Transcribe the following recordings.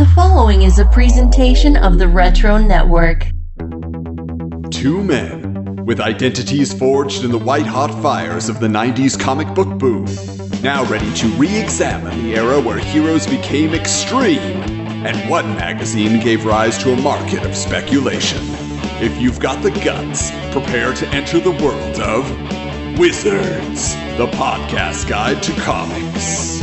The following is a presentation of the Retro Network. Two men with identities forged in the white hot fires of the 90s comic book boom, now ready to re examine the era where heroes became extreme and one magazine gave rise to a market of speculation. If you've got the guts, prepare to enter the world of Wizards, the podcast guide to comics.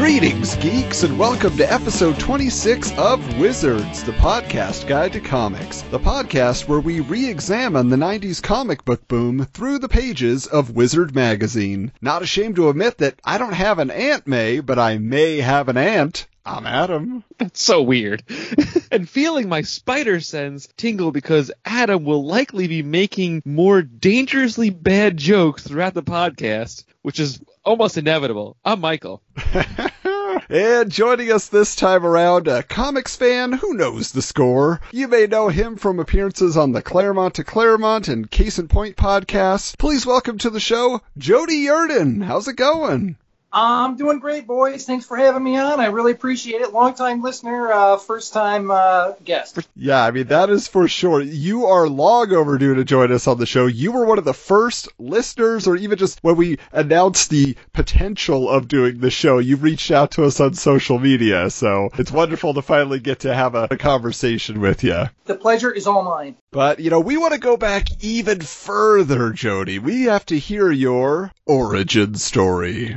Greetings, geeks, and welcome to episode 26 of Wizards, the podcast guide to comics. The podcast where we re examine the 90s comic book boom through the pages of Wizard magazine. Not ashamed to admit that I don't have an Aunt May, but I may have an aunt. I'm Adam. That's so weird. and feeling my spider sense tingle because Adam will likely be making more dangerously bad jokes throughout the podcast, which is almost inevitable. I'm Michael. and joining us this time around, a comics fan who knows the score. You may know him from appearances on the Claremont to Claremont and Case in Point podcasts. Please welcome to the show, Jody Yerdon. How's it going? I'm doing great, boys. Thanks for having me on. I really appreciate it. Long time listener, uh, first time uh, guest. Yeah, I mean, that is for sure. You are long overdue to join us on the show. You were one of the first listeners, or even just when we announced the potential of doing the show, you reached out to us on social media. So it's wonderful to finally get to have a, a conversation with you. The pleasure is all mine. But, you know, we want to go back even further, Jody. We have to hear your origin story.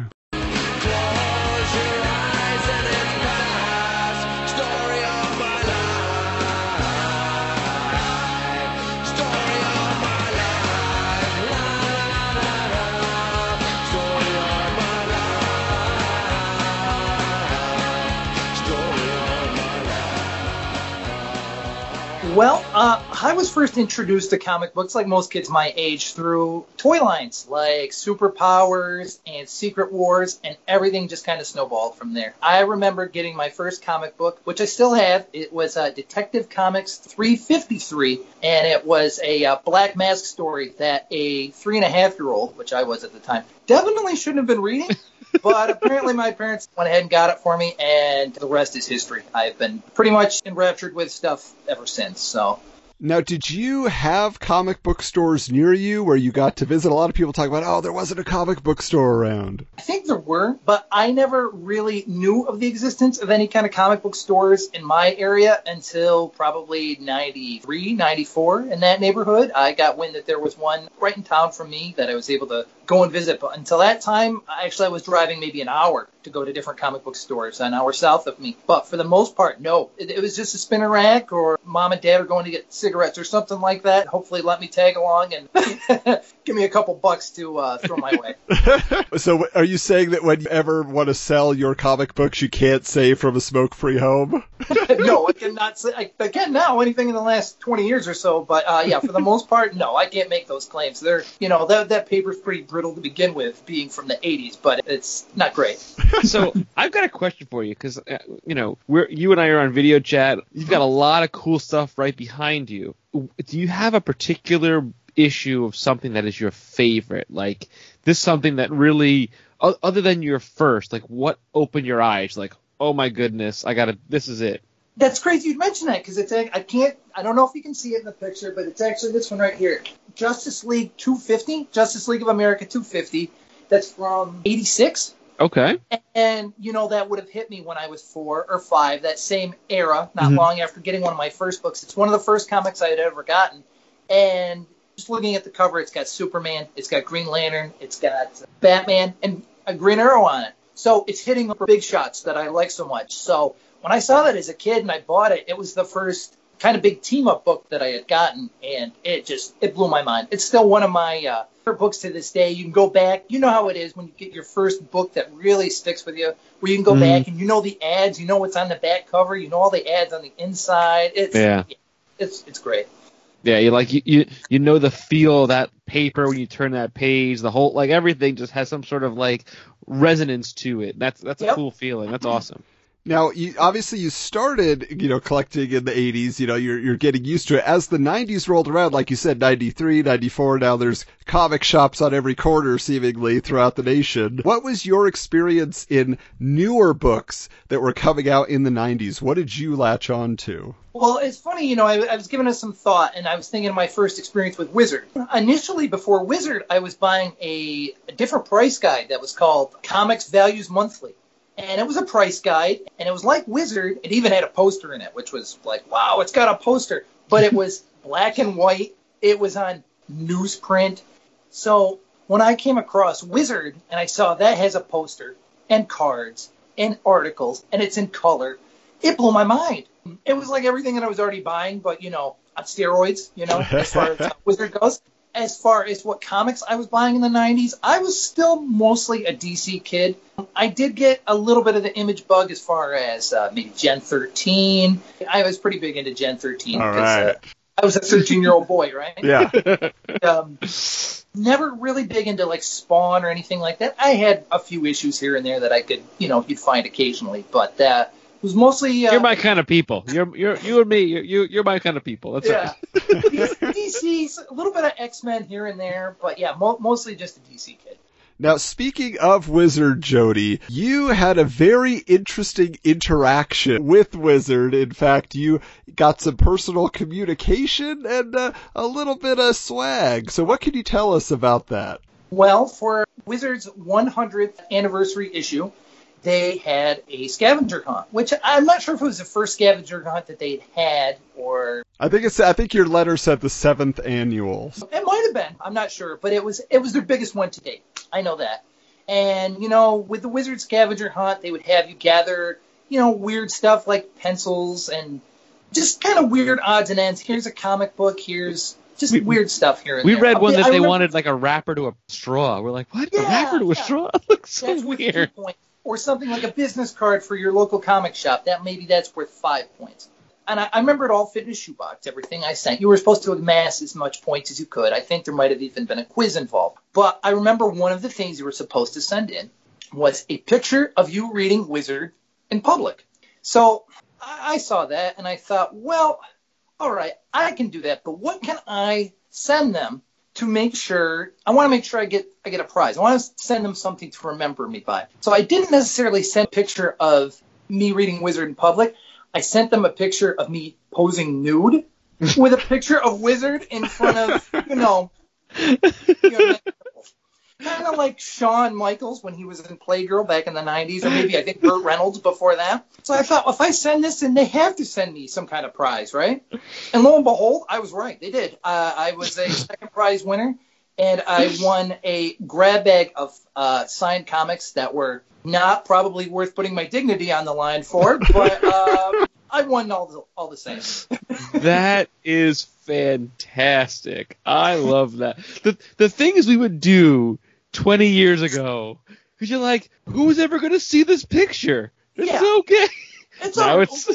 Well, uh, I was first introduced to comic books, like most kids my age, through toy lines like Superpowers and Secret Wars, and everything just kind of snowballed from there. I remember getting my first comic book, which I still have. It was uh, Detective Comics 353, and it was a uh, Black Mask story that a three and a half year old, which I was at the time, definitely shouldn't have been reading. but apparently my parents went ahead and got it for me, and the rest is history. I've been pretty much enraptured with stuff ever since. So. Now, did you have comic book stores near you where you got to visit? A lot of people talk about, oh, there wasn't a comic book store around. I think there were, but I never really knew of the existence of any kind of comic book stores in my area until probably 93, 94 in that neighborhood. I got wind that there was one right in town from me that I was able to go and visit. But until that time, actually, I was driving maybe an hour to go to different comic book stores, an hour south of me. But for the most part, no. It, it was just a spinner rack, or mom and dad are going to get cigarettes or something like that. Hopefully, let me tag along and give me a couple bucks to uh, throw my way. so, are you saying that when you ever want to sell your comic books, you can't say from a smoke-free home? no, I cannot say. I, I can now anything in the last 20 years or so, but uh, yeah, for the most part, no, I can't make those claims. They're, you know, that that paper's pretty brittle to begin with, being from the 80s, but it's not great. so I've got a question for you because uh, you know we're you and I are on video chat. You've got a lot of cool stuff right behind you. Do you have a particular issue of something that is your favorite? Like this something that really, other than your first, like what opened your eyes? Like oh my goodness, I gotta. This is it. That's crazy you'd mention that because it's I can't I don't know if you can see it in the picture, but it's actually this one right here, Justice League 250, Justice League of America 250. That's from '86. Okay. And you know that would have hit me when I was four or five, that same era, not mm-hmm. long after getting one of my first books. It's one of the first comics I had ever gotten, and just looking at the cover, it's got Superman, it's got Green Lantern, it's got Batman, and a Green Arrow on it. So it's hitting the big shots that I like so much. So when I saw that as a kid and I bought it, it was the first kind of big team up book that I had gotten, and it just it blew my mind. It's still one of my uh, favorite books to this day. You can go back, you know how it is when you get your first book that really sticks with you, where you can go mm. back and you know the ads, you know what's on the back cover, you know all the ads on the inside. It's yeah, it's it's great. Yeah, you like you, you you know the feel of that paper when you turn that page, the whole like everything just has some sort of like resonance to it. That's that's yep. a cool feeling. That's awesome. Now, you, obviously, you started, you know, collecting in the 80s. You know, you're you're getting used to it. As the 90s rolled around, like you said, 93, 94. Now there's comic shops on every corner, seemingly throughout the nation. What was your experience in newer books that were coming out in the 90s? What did you latch on to? Well, it's funny, you know, I, I was giving it some thought, and I was thinking of my first experience with Wizard. Initially, before Wizard, I was buying a, a different price guide that was called Comics Values Monthly and it was a price guide, and it was like Wizard. It even had a poster in it, which was like, wow, it's got a poster, but it was black and white. It was on newsprint. So when I came across Wizard and I saw that has a poster and cards and articles and it's in color, it blew my mind. It was like everything that I was already buying, but you know, on steroids, you know, as far as Wizard goes as far as what comics I was buying in the 90s, I was still mostly a DC kid. I did get a little bit of the image bug as far as uh, maybe Gen 13. I was pretty big into Gen 13 All because right. uh, I was a 13 year old boy, right? Yeah. Um, never really big into like Spawn or anything like that. I had a few issues here and there that I could, you know, you'd find occasionally, but uh, it was mostly. Uh, You're my kind of people. You're you're you and me. You're you, you're my kind of people. That's yeah. right. DC, a little bit of X Men here and there, but yeah, mo- mostly just a DC kid. Now, speaking of Wizard Jody, you had a very interesting interaction with Wizard. In fact, you got some personal communication and uh, a little bit of swag. So, what can you tell us about that? Well, for Wizards' 100th anniversary issue, they had a scavenger hunt, which I'm not sure if it was the first scavenger hunt that they'd had or I think it's. I think your letter said the seventh annual. it might have been. I'm not sure, but it was it was their biggest one to date. I know that. And you know, with the Wizard scavenger hunt, they would have you gather, you know, weird stuff like pencils and just kind of weird odds and ends. Here's a comic book. Here's just We- weird stuff here and there. We there. read one I that they remember- wanted like a wrapper to a straw. We're like, what? a wrapper to a yeah. straw? That looks so That's weird. Or something like a business card for your local comic shop. That maybe that's worth five points. And I, I remember it all fit in a shoebox. Everything I sent, you were supposed to amass as much points as you could. I think there might have even been a quiz involved. But I remember one of the things you were supposed to send in was a picture of you reading Wizard in public. So I, I saw that and I thought, well, all right, I can do that. But what can I send them to make sure I want to make sure I get I get a prize. I want to send them something to remember me by. So I didn't necessarily send a picture of me reading Wizard in public. I sent them a picture of me posing nude with a picture of Wizard in front of you know, you know kind of like Shawn Michaels when he was in Playgirl back in the 90s, or maybe I think Burt Reynolds before that. So I thought, well, if I send this, then they have to send me some kind of prize, right? And lo and behold, I was right. They did. Uh, I was a second prize winner, and I won a grab bag of uh, signed comics that were not probably worth putting my dignity on the line for, but uh, I won all the, all the same. that is fantastic. I love that. The the things we would do 20 years ago. Cuz you're like, who's ever going to see this picture? It's Yeah. okay. It's Now all, it's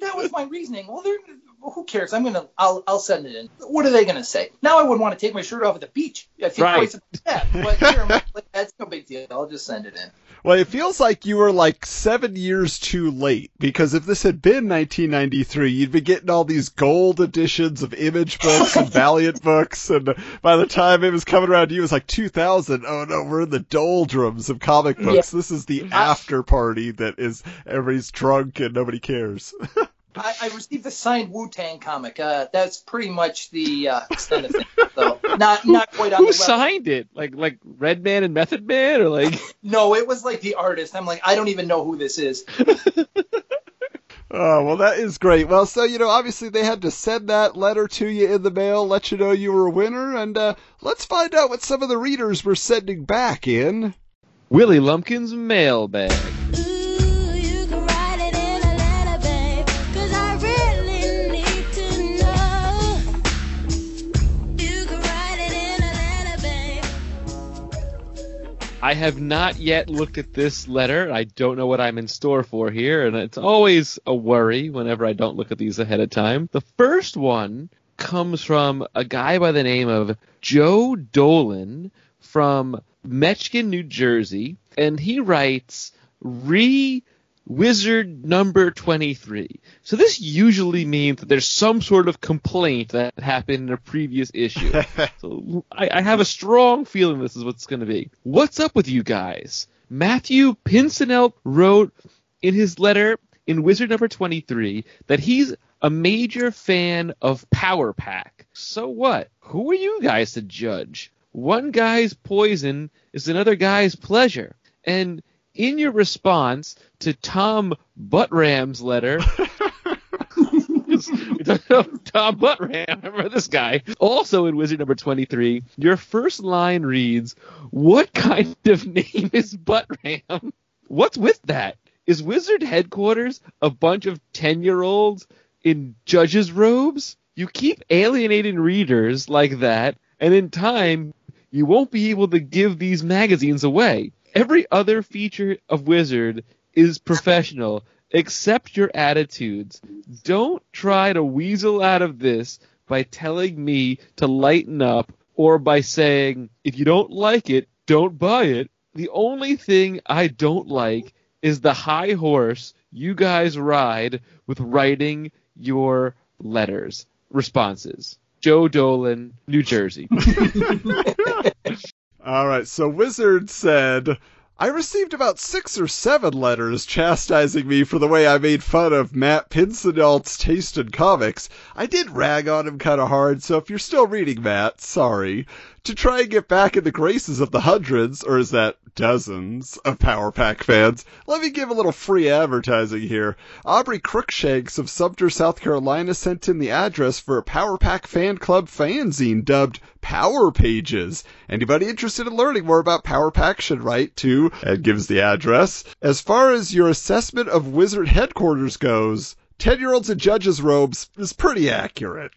that was my reasoning. Well, they're, well, who cares? I'm gonna, I'll, I'll send it in. What are they gonna say? Now I wouldn't want to take my shirt off at the beach. I think Right. twice about that, but here, like, that's no big deal. I'll just send it in. Well, it feels like you were like seven years too late because if this had been 1993, you'd be getting all these gold editions of Image books and Valiant books, and by the time it was coming around to you, it was like 2000. Oh no, we're in the doldrums of comic books. This is the after party that is everybody's drunk and nobody cares. I, I received a signed Wu Tang comic. Uh, that's pretty much the uh, extent of it. So not, not quite on who the level. signed it? Like like Redman and Method Man or like No, it was like the artist. I'm like, I don't even know who this is. Oh, well, that is great. Well, so, you know, obviously they had to send that letter to you in the mail, let you know you were a winner, and uh, let's find out what some of the readers were sending back in. Willie Lumpkin's mailbag. I have not yet looked at this letter. I don't know what I'm in store for here, and it's always a worry whenever I don't look at these ahead of time. The first one comes from a guy by the name of Joe Dolan from Metuchen, New Jersey, and he writes, re Wizard number 23. So this usually means that there's some sort of complaint that happened in a previous issue. so I, I have a strong feeling this is what's going to be. What's up with you guys? Matthew Pincinel wrote in his letter in Wizard number 23 that he's a major fan of Power Pack. So what? Who are you guys to judge? One guy's poison is another guy's pleasure. And in your response to Tom Buttram's letter, we talked about Tom Buttram. Remember this guy. Also in Wizard number 23, your first line reads, What kind of name is Buttram? What's with that? Is Wizard headquarters a bunch of 10 year olds in judges' robes? You keep alienating readers like that, and in time, you won't be able to give these magazines away. Every other feature of Wizard is professional, except your attitudes. Don't try to weasel out of this by telling me to lighten up or by saying, if you don't like it, don't buy it. The only thing I don't like is the high horse you guys ride with writing your letters. Responses. Joe Dolan, New Jersey. All right, so Wizard said, I received about six or seven letters chastising me for the way I made fun of Matt Pincinelt's taste in comics. I did rag on him kind of hard, so if you're still reading Matt, sorry. To try and get back in the graces of the hundreds, or is that dozens, of Power Pack fans, let me give a little free advertising here. Aubrey Crookshanks of Sumter, South Carolina sent in the address for a Power Pack fan club fanzine dubbed Power Pages. Anybody interested in learning more about Power Pack should write to, and gives the address. As far as your assessment of Wizard headquarters goes, 10 year olds in judges' robes is pretty accurate.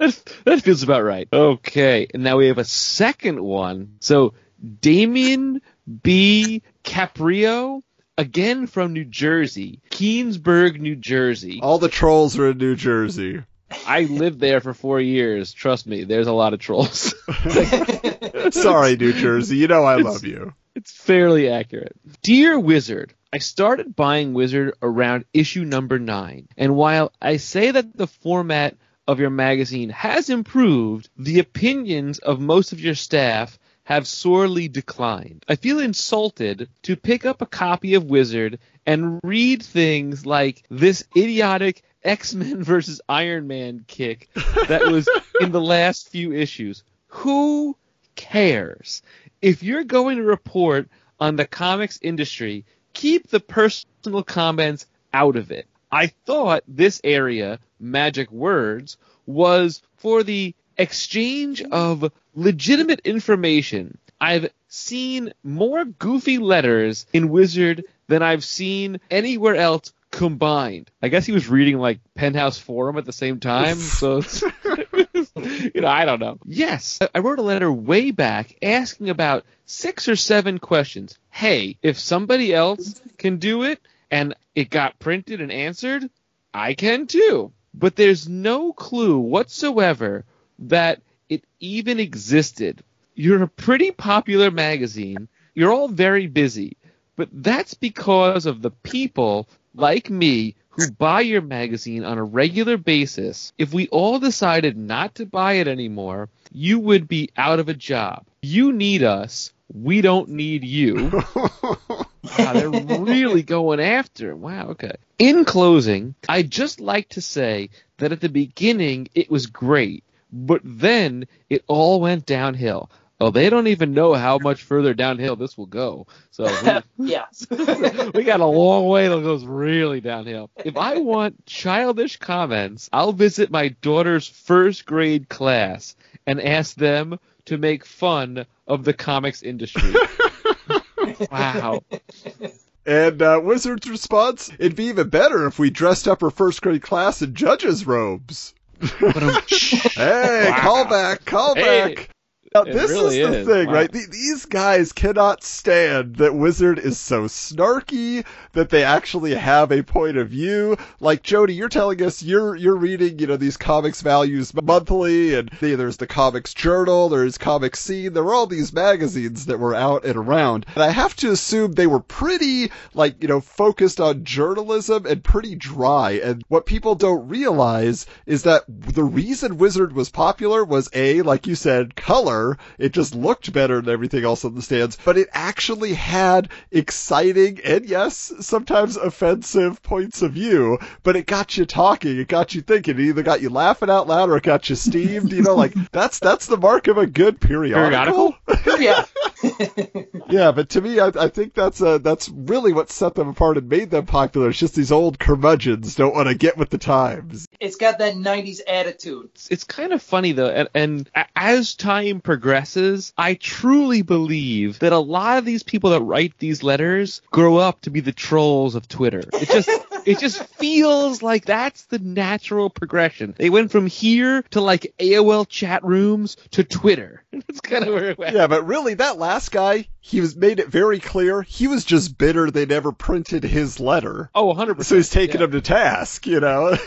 That, that feels about right. Okay, and now we have a second one. So Damien B. Caprio, again from New Jersey, Keansburg, New Jersey. All the trolls are in New Jersey. I lived there for four years. Trust me, there's a lot of trolls. Sorry, New Jersey. You know I love you. It's fairly accurate. Dear Wizard, I started buying Wizard around issue number nine, and while I say that the format of your magazine has improved, the opinions of most of your staff have sorely declined. I feel insulted to pick up a copy of Wizard and read things like this idiotic X-Men versus Iron Man kick that was in the last few issues. Who cares? If you're going to report on the comics industry, keep the personal comments out of it. I thought this area, magic words, was for the exchange of legitimate information. I've seen more goofy letters in Wizard than I've seen anywhere else combined. I guess he was reading like Penthouse Forum at the same time, so you know, I don't know. Yes, I wrote a letter way back asking about six or seven questions. Hey, if somebody else can do it and it got printed and answered, I can too. But there's no clue whatsoever that it even existed. You're a pretty popular magazine. You're all very busy. But that's because of the people like me who buy your magazine on a regular basis. If we all decided not to buy it anymore, you would be out of a job. You need us. We don't need you. Wow, they're really going after him. Wow, okay. In closing, I'd just like to say that at the beginning it was great, but then it all went downhill. Oh, they don't even know how much further downhill this will go. So we, yeah. we got a long way that goes really downhill. If I want childish comments, I'll visit my daughter's first grade class and ask them to make fun of the comics industry. wow. And uh, Wizard's response: It'd be even better if we dressed up her first grade class in judges' robes. Hey, Wow. call back, call Hey. Now, It this really is the is. thing, Wow. right? Th- These guys cannot stand that Wizard is so snarky that they actually have a point of view. Like Jody, you're telling us you're you're reading, you know, these comics values monthly, and the- there's the Comics Journal, there's Comics Scene, there were all these magazines that were out and around, and I have to assume they were pretty, like, you know, focused on journalism and pretty dry. And what people don't realize is that the reason Wizard was popular was a, like you said, color. It just looked better than everything else on the stands, but it actually had exciting and yes, sometimes offensive points of view, but it got you talking, it got you thinking, it either got you laughing out loud or it got you steamed, you know, like that's that's the mark of a good periodical. yeah. yeah, but to me, I, I think that's uh, that's really what set them apart and made them popular. It's just these old curmudgeons don't want to get with the times. It's got that 90s attitude. It's, it's kind of funny though, and, and as time progresses, I truly believe that a lot of these people that write these letters grow up to be the trolls of Twitter. It just it just feels like that's the natural progression. They went from here to like AOL chat rooms to Twitter. That's kind of where it went. Yeah, but really, that last guy, he was made it very clear he was just bitter they never printed his letter. Oh, 100%. So he's taking Yeah. him to task, you know.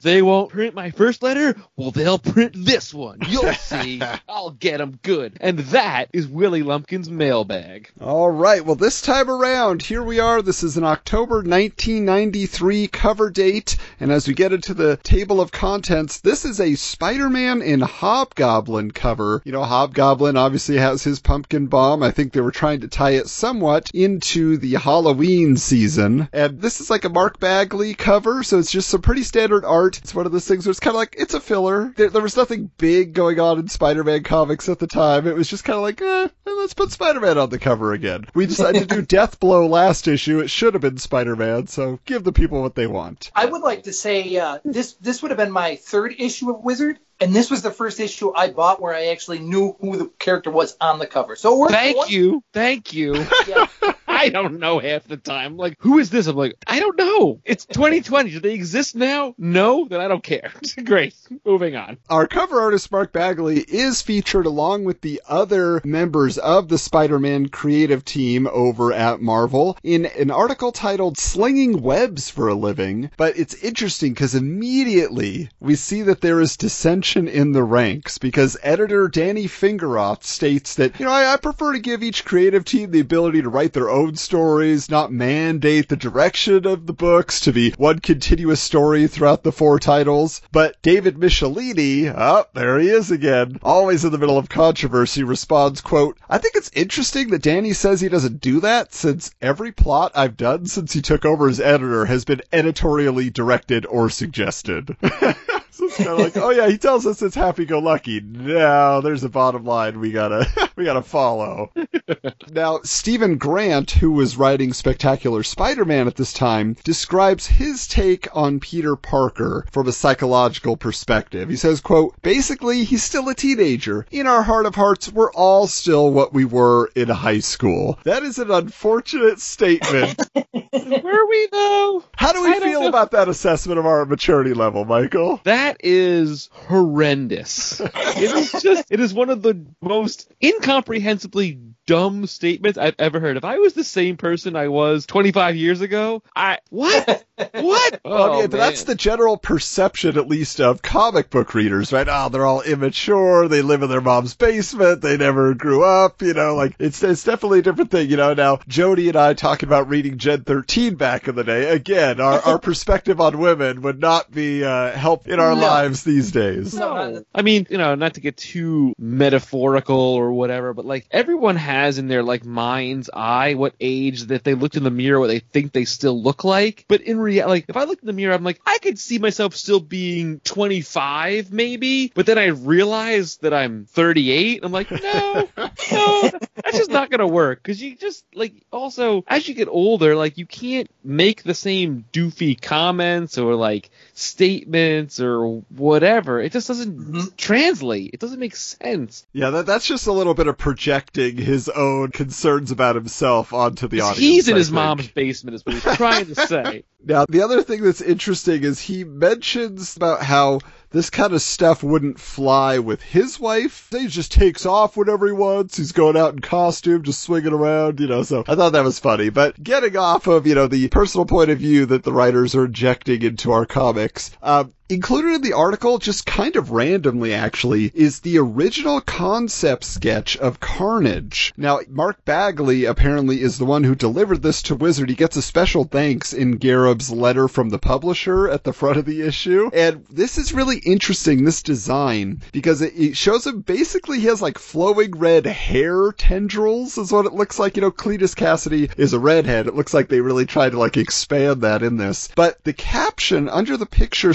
They won't print my first letter? Well, they'll print this one. You'll see. I'll get them good. And that is Willie Lumpkin's mailbag. All right. Well, this time around, here we are. This is an October 1993 cover date. And as we get into the table of contents, this is a Spider-Man in Hobgoblin cover. You know, Hobgoblin obviously has his pumpkin bomb. I think they were trying to tie it somewhat into the Halloween season. And this is like a Mark Bagley cover, so it's just some pretty standard art. It's one of those things where it's kind of like, it's a filler. There, there was nothing big going on in Spider-Man comics at the time. It was just kind of like, eh, let's put Spider-Man on the cover again. We decided to do Deathblow last issue. It should have been Spider-Man, so give the people what they want. I would like to say uh, this this would have been my third issue of Wizard, and this was the first issue I bought where I actually knew who the character was on the cover. So we're Thank you. Thank you. Yeah. I don't know half the time. Like, who is this? I'm like, I don't know. It's 2020. Do they exist now? No? Then I don't care. Great. Moving on. Our cover artist Mark Bagley is featured along with the other members of the Spider-Man creative team over at Marvel in an article titled Slinging Webs for a Living. But it's interesting because immediately we see that there is dissension in the ranks because editor Danny Fingeroth states that, you know, I, I prefer to give each creative team the ability to write their own stories, not mandate the direction of the books to be one continuous story throughout the four titles. But David Michelinie, oh, there he is again, always in the middle of controversy, responds, quote, I think it's interesting that Danny says he doesn't do that since every plot I've done since he took over as editor has been editorially directed or suggested. So it's kind of like, oh yeah, he tells us it's happy-go-lucky. Now there's a bottom line we gotta we gotta follow. now, Steven Grant, who was writing Spectacular Spider-Man at this time, describes his take on Peter Parker from a psychological perspective. He says, "quote Basically, he's still a teenager. In our heart of hearts, we're all still what we were in high school. That is an unfortunate statement. Were we though? How do we don't feel about that assessment of our maturity level, Michael?" That is horrendous. it is just, it is one of the most incomprehensibly dumb statements I've ever heard. If I was the same person I was 25 years ago, I, what? what? Well, Oh, yeah, but that's the general perception, at least, of comic book readers, right? Oh, they're all immature. They live in their mom's basement. They never grew up. You know, like it's it's definitely a different thing. You know, now Jody and I talking about reading Gen 13 back in the day. Again, our our perspective on women would not be uh, help in our No. lives these days. No. I mean, you know, not to get too metaphorical or whatever, but like everyone has in their like mind's eye what age that they looked in the mirror what they think they still look like. But in like if I looked in the mirror, I'm like, I could see myself still being 25 maybe, but then I realize that I'm 38. I'm like, no, no, that's just not gonna work because you just like also as you get older, like you can't make the same doofy comments or like statements or whatever. It just doesn't Mhm. translate. It doesn't make sense. Yeah, that, that's just a little bit of projecting his own concerns about himself onto the audience. He's in I his think. mom's basement, is what he's trying to say. Now, the other thing that's interesting is he mentions about how this kind of stuff wouldn't fly with his wife. He just takes off whenever he wants. He's going out in costume, just swinging around, you know. So I thought that was funny. But getting off of, you know, the personal point of view that the writers are injecting into our comics, um, Included in the article, just kind of randomly actually, is the original concept sketch of Carnage. Now, Mark Bagley apparently is the one who delivered this to Wizard. He gets a special thanks in Gareb's letter from the publisher at the front of the issue. And this is really interesting, this design, because it, it shows him basically he has like flowing red hair tendrils is what it looks like. You know, Cletus Kasady is a redhead. It looks like they really tried to like expand that in this. But the caption under the picture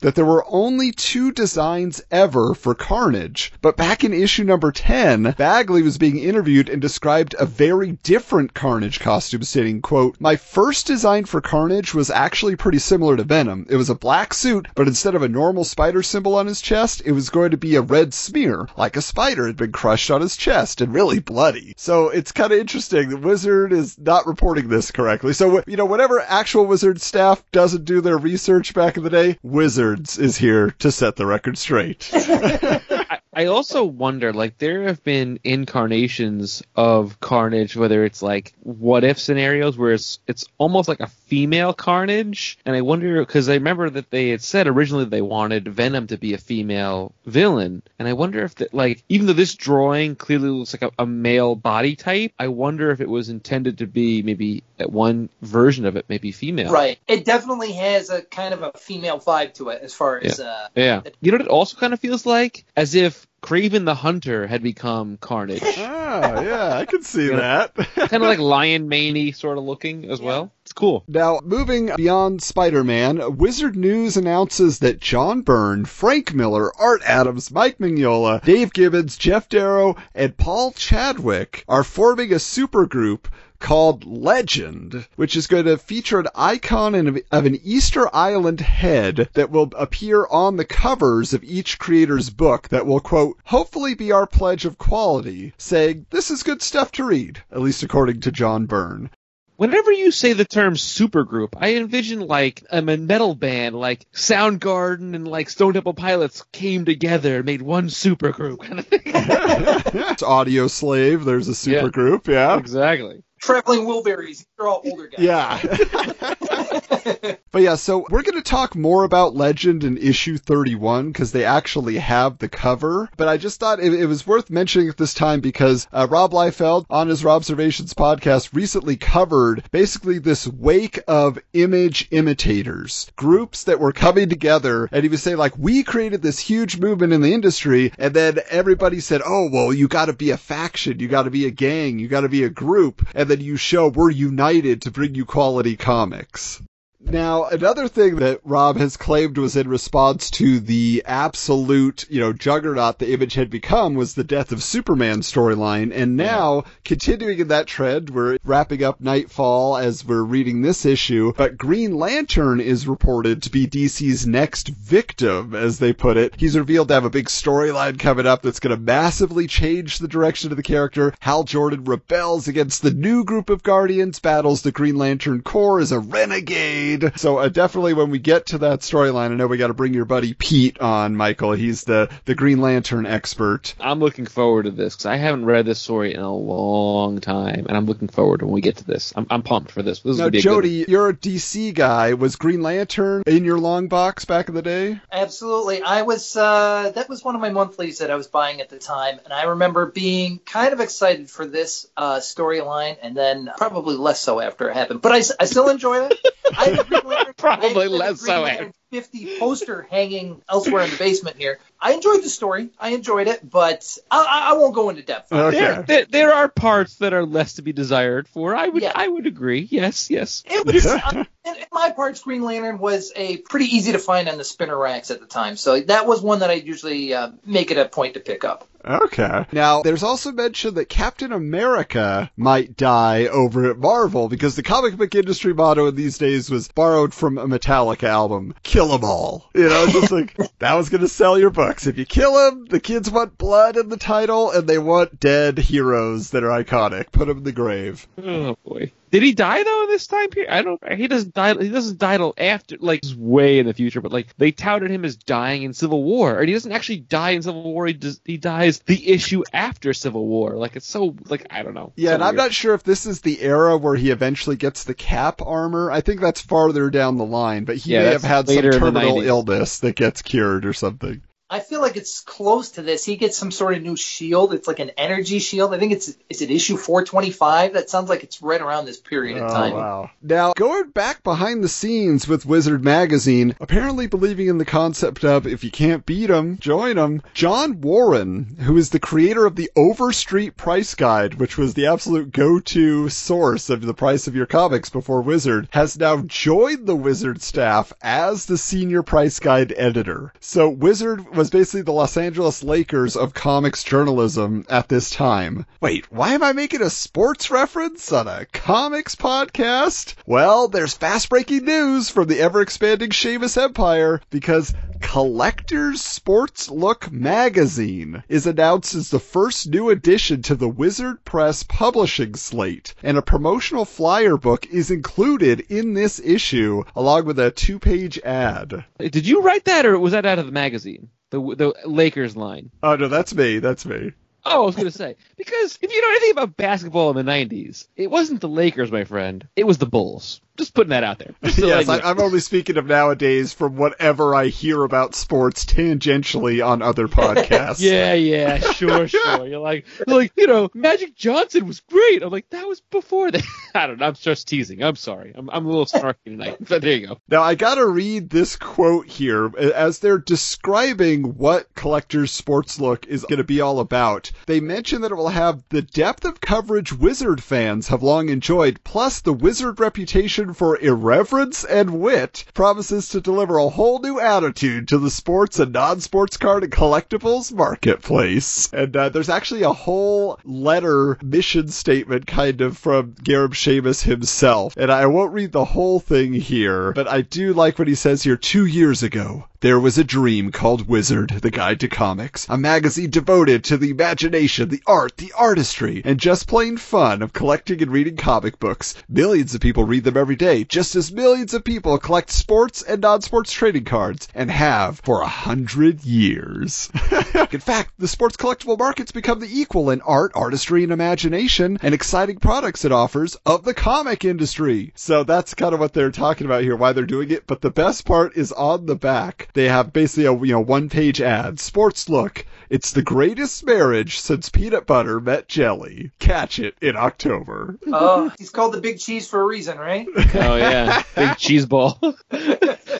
that there were only two designs ever for Carnage. But back in issue number 10, Bagley was being interviewed and described a very different Carnage costume, stating, quote, My first design for Carnage was actually pretty similar to Venom. It was a black suit, but instead of a normal spider symbol on his chest, it was going to be a red smear, like a spider had been crushed on his chest and really bloody. So it's kind of interesting. The Wizard is not reporting this correctly. So, you know, whatever actual Wizard staff doesn't do their research back in the day, Wizards is here to set the record straight. I, also wonder, like, there have been incarnations of Carnage, whether it's like what if scenarios where it's it's almost like a female Carnage, and I wonder because I remember that they had said originally they wanted Venom to be a female villain, and I wonder if that like even though this drawing clearly looks like a, a male body type, I wonder if it was intended to be maybe at one version of it maybe female. Right. It definitely has a kind of a female vibe to it as far as uh Yeah. You know what it also kind of feels like? As if Kraven the Hunter had become Carnage. ah, yeah, I can see Yeah. that. kind of like Lion Maney sort of looking as well. It's cool. Now, moving beyond Spider-Man, Wizard News announces that John Byrne, Frank Miller, Art Adams, Mike Mignola, Dave Gibbons, Geof Darrow, and Paul Chadwick are forming a supergroup called Legend, which is going to feature an icon of an Easter Island head that will appear on the covers of each creator's book that will, quote, hopefully be our pledge of quality, saying, this is good stuff to read, at least according to John Byrne. Whenever you say the term supergroup, I envision like a metal band, like Soundgarden and like Stone Temple Pilots came together and made one supergroup kind of thing. it's Audioslave, there's a Yeah. supergroup, yeah. exactly. Traveling Wilburys. They're all older guys. Yeah. but yeah, so we're going to talk more about Legend in issue 31 because they actually have the cover. But I just thought it, it was worth mentioning at this time because uh, Rob Liefeld on his Robservations podcast recently covered basically this wake of image imitators, groups that were coming together. And he was saying like, we created this huge movement in the industry. And then everybody said, oh, well, you got to be a faction. You got to be a gang. You got to be a group. And then you show we're united to bring you quality comics. Now, another thing that Rob has claimed was in response to the absolute, you know, juggernaut the image had become was the death of Superman storyline. And now, continuing in that trend, we're wrapping up Knightfall as we're reading this issue, but Green Lantern is reported to be DC's next victim, as they put it. He's revealed to have a big storyline coming up that's going to massively change the direction of the character. Hal Jordan rebels against the new group of Guardians, battles the Green Lantern Corps as a renegade. So uh, definitely when we get to that storyline, I know we got to bring your buddy Pete on, Michael. He's the, the Green Lantern expert. I'm looking forward to this because I haven't read this story in a long time, and I'm looking forward to when we get to this. I'm, I'm pumped for this. This Now, be a good. Jody, you're a DC guy. Was Green Lantern in your long box back in the day? Absolutely. I was uh, that was one of my monthlies that I was buying at the time, and I remember being kind of excited for this uh, storyline, and then probably less so after it happened. But I still enjoy it. I have a Green Lantern- Probably I have a less so Lantern 50 poster hanging elsewhere in the basement here. I enjoyed the story. I enjoyed it, but I, I I won't go into depth. Okay. There, there, there are parts that are less to be desired for. I would, Yeah. I would agree. Yes, yes. It was, uh, in, in my parts, Green Lantern was a pretty easy to find on the spinner racks at the time, so that was one that I usually uh, make it a point to pick up. Okay. Now, there's also mention that Captain America might die over at Marvel because the comic book industry motto in these days was borrowed from a Metallica album, kill 'em all. You know, just like, that was gonna sell your books. If you kill 'em, the kids want blood in the title and they want dead heroes that are iconic. Put 'em in the grave. Oh boy. Did he die though in this time period? I don't. He doesn't die. He doesn't die till after, like he's way in the future. But like they touted him as dying in Civil War, and he doesn't actually die in Civil War. He just he dies the issue after Civil War. Like it's so like I don't know. Yeah, So and I'm not sure if this is the era where he eventually gets the cap armor. I think that's farther down the line, but he Yeah, may have had some later in the terminal illness that gets cured or something. I feel like it's close to this. He gets some sort of new shield. It's like an energy shield. I think it's is it issue 425. That sounds like it's right around this period of oh, time. Oh, wow. Now, going back behind the scenes with Wizard Magazine, apparently believing in the concept of if you can't beat 'em, join 'em, John Warren, who is the creator of the Overstreet Price Guide, which was the absolute go-to source of the price of your comics before Wizard, has now joined the Wizard staff as the senior price guide editor. So Wizard was basically the Los Angeles Lakers of comics journalism at this time. Wait, why am I making a sports reference on a comics podcast? Well, there's fast breaking news from the ever expanding Shamus Empire because Collector's Sports Look magazine is announced as the first new addition to the Wizard Press publishing slate, and a promotional flyer book is included in this issue along with a two page ad. Did you write that, or was that out of the magazine? The the Lakers line. Oh no, that's me, that's me. Oh, I was gonna say because if you know anything about basketball in the '90s, it wasn't the Lakers, my friend. It was the Bulls. Just putting that out there. Yes, I, I'm only speaking of nowadays from whatever I hear about sports tangentially on other podcasts. Yeah, yeah, sure, sure. You're like, like, you know, Magic Johnson was great. I'm like, that was before that. I don't know. I'm just teasing. I'm sorry. I'm, I'm a little snarky tonight. But there you go. Now I gotta read this quote here as they're describing what Collector's Sports Look is gonna be all about. They mention that it will have the depth of coverage Wizard fans have long enjoyed, plus the Wizard reputation for irreverence and wit promises to deliver a whole new attitude to the sports and non-sports card and collectibles marketplace. And uh, there's actually a whole letter mission statement kind of from Gareb Shamus himself. And I won't read the whole thing here, but I do like what he says here two years ago. There was a dream called Wizard, the Guide to Comics, a magazine devoted to the imagination, the art, the artistry, and just plain fun of collecting and reading comic books. Millions of people read them every day, just as millions of people collect sports and non-sports trading cards, and have for a hundred years. in fact, the sports collectible market's become the equal in art, artistry, and imagination, and exciting products it offers of the comic industry. So that's kind of what they're talking about here, why they're doing it. But the best part is on the back. They have basically a you know one page ad. Sports look. It's the greatest marriage since peanut butter met jelly. Catch it in October. Oh, he's called the Big Cheese for a reason, right? Oh yeah, big cheese ball.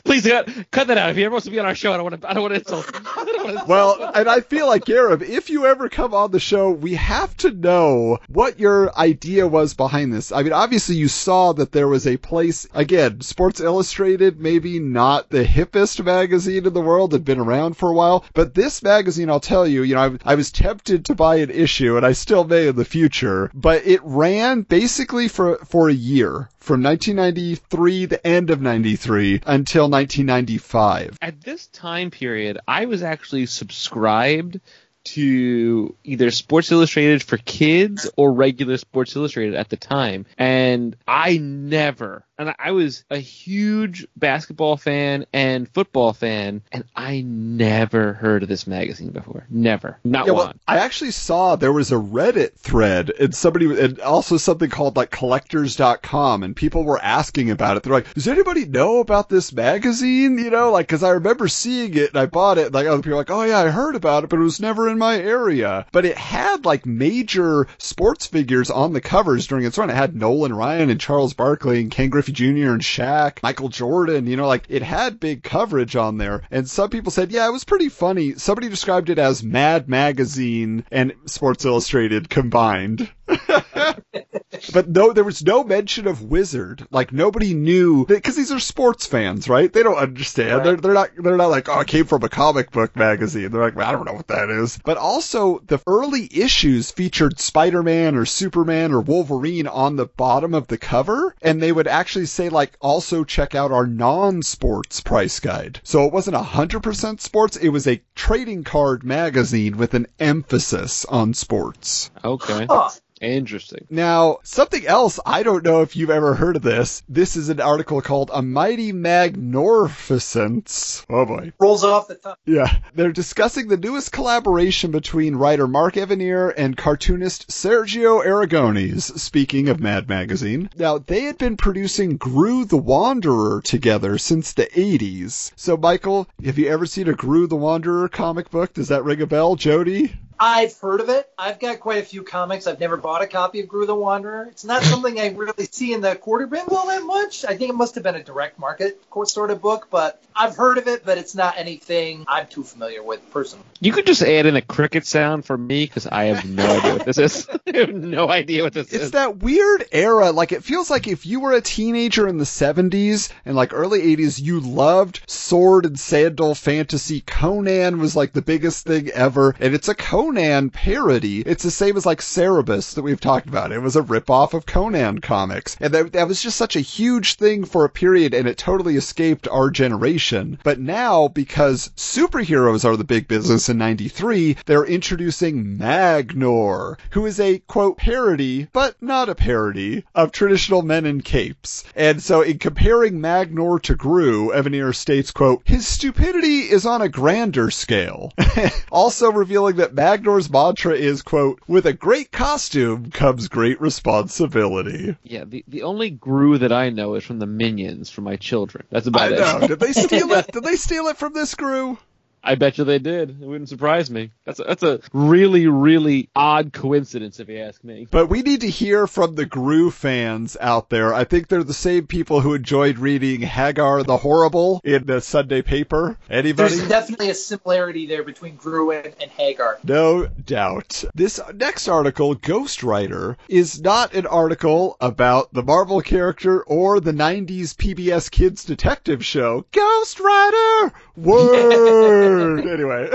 Please cut, cut that out. If he ever wants to be on our show, I don't want to. I don't want to insult. him. I don't wanna insult Well, and I feel like Gareb, if you ever come on the show, we have to know what your idea was behind this. I mean, obviously you saw that there was a place, again, Sports Illustrated, maybe not the hippest magazine in the world, had been around for a while, but this magazine, I'll tell you, you know, I, I was tempted to buy an issue, and I still may in the future, but it ran basically for, for a year. From 1993, the end of 93, until 1995. At this time period, I was actually subscribed to either Sports Illustrated for kids or regular Sports Illustrated at the time. And I never, and I was a huge basketball fan and football fan, and I never heard of this magazine before. Never. Not Yeah, one. well, I actually saw there was a Reddit thread and somebody, and also something called like collectors.com and people were asking about it. They're like, does anybody know about this magazine? You know, like, cause I remember seeing it and I bought it. Like other people were like, oh yeah, I heard about it, but it was never in my area. But it had like major sports figures on the covers during its run. It had Nolan Ryan and Charles Barkley and Ken Griffey Jr. and Shaq, Michael Jordan, you know, like it had big coverage on there. And some people said, yeah, it was pretty funny. Somebody described it as Mad Magazine and Sports Illustrated combined. but no, there was no mention of Wizard. Like nobody knew because these are sports fans, right? They don't understand. Right. They're they're not they're not like oh, it came from a comic book magazine. They're like well, I don't know what that is. But also the early issues featured Spider-Man or Superman or Wolverine on the bottom of the cover, and they would actually say like also check out our non-sports price guide. So it wasn't hundred percent sports. It was a trading card magazine with an emphasis on sports. Okay. Huh. Interesting. Now, something else, I don't know if you've ever heard of this. This is an article called A Mighty Magnificence. Oh boy. Rolls off the tongue. Yeah. They're discussing the newest collaboration between writer Mark Evanier and cartoonist Sergio Aragonés, speaking of Mad Magazine. Now, they had been producing Groo the Wanderer together since the 80s. So, Michael, have you ever seen a Groo the Wanderer comic book? Does that ring a bell, Jody? I've heard of it. I've got quite a few comics. I've never bought a copy of Groo the Wanderer. It's not something I really see in the quarter bin all that much. I think it must have been a direct market sort of book, but I've heard of it, but it's not anything I'm too familiar with personally. You could just add in a cricket sound for me because I have no idea what this is. I have no idea what this It's is. It's that weird era. Like, it feels like if you were a teenager in the 70s and like early 80s, you loved sword and sandal fantasy. Conan was like the biggest thing ever. And it's a Conan parody. It's the same as like Cerebus that we've talked about. It was a ripoff of Conan comics. And that, that was just such a huge thing for a period and it totally escaped our generation. But now, because superheroes are the big business in 93, they're introducing Magnor, who is a quote parody, but not a parody, of traditional men in capes. And so in comparing Magnor to Groo, Evanier states, quote, his stupidity is on a grander scale. also revealing that Magnor's mantra is, quote, with a great costume comes great responsibility. Yeah, the, the only Gru that I know is from the Minions for my children. That's I about it. know. Did they steal it? Did they steal it from this Groo? I bet you they did. It wouldn't surprise me. That's a, that's a really, really odd coincidence, if you ask me. But we need to hear from the Groo fans out there. I think they're the same people who enjoyed reading Hagar the Horrible in the Sunday paper. Anybody? There's definitely a similarity there between Groo and, and Hagar. No doubt. This next article, Ghostwriter, is not an article about the Marvel character or the 90s PBS Kids detective show, Ghostwriter! Word! Anyway.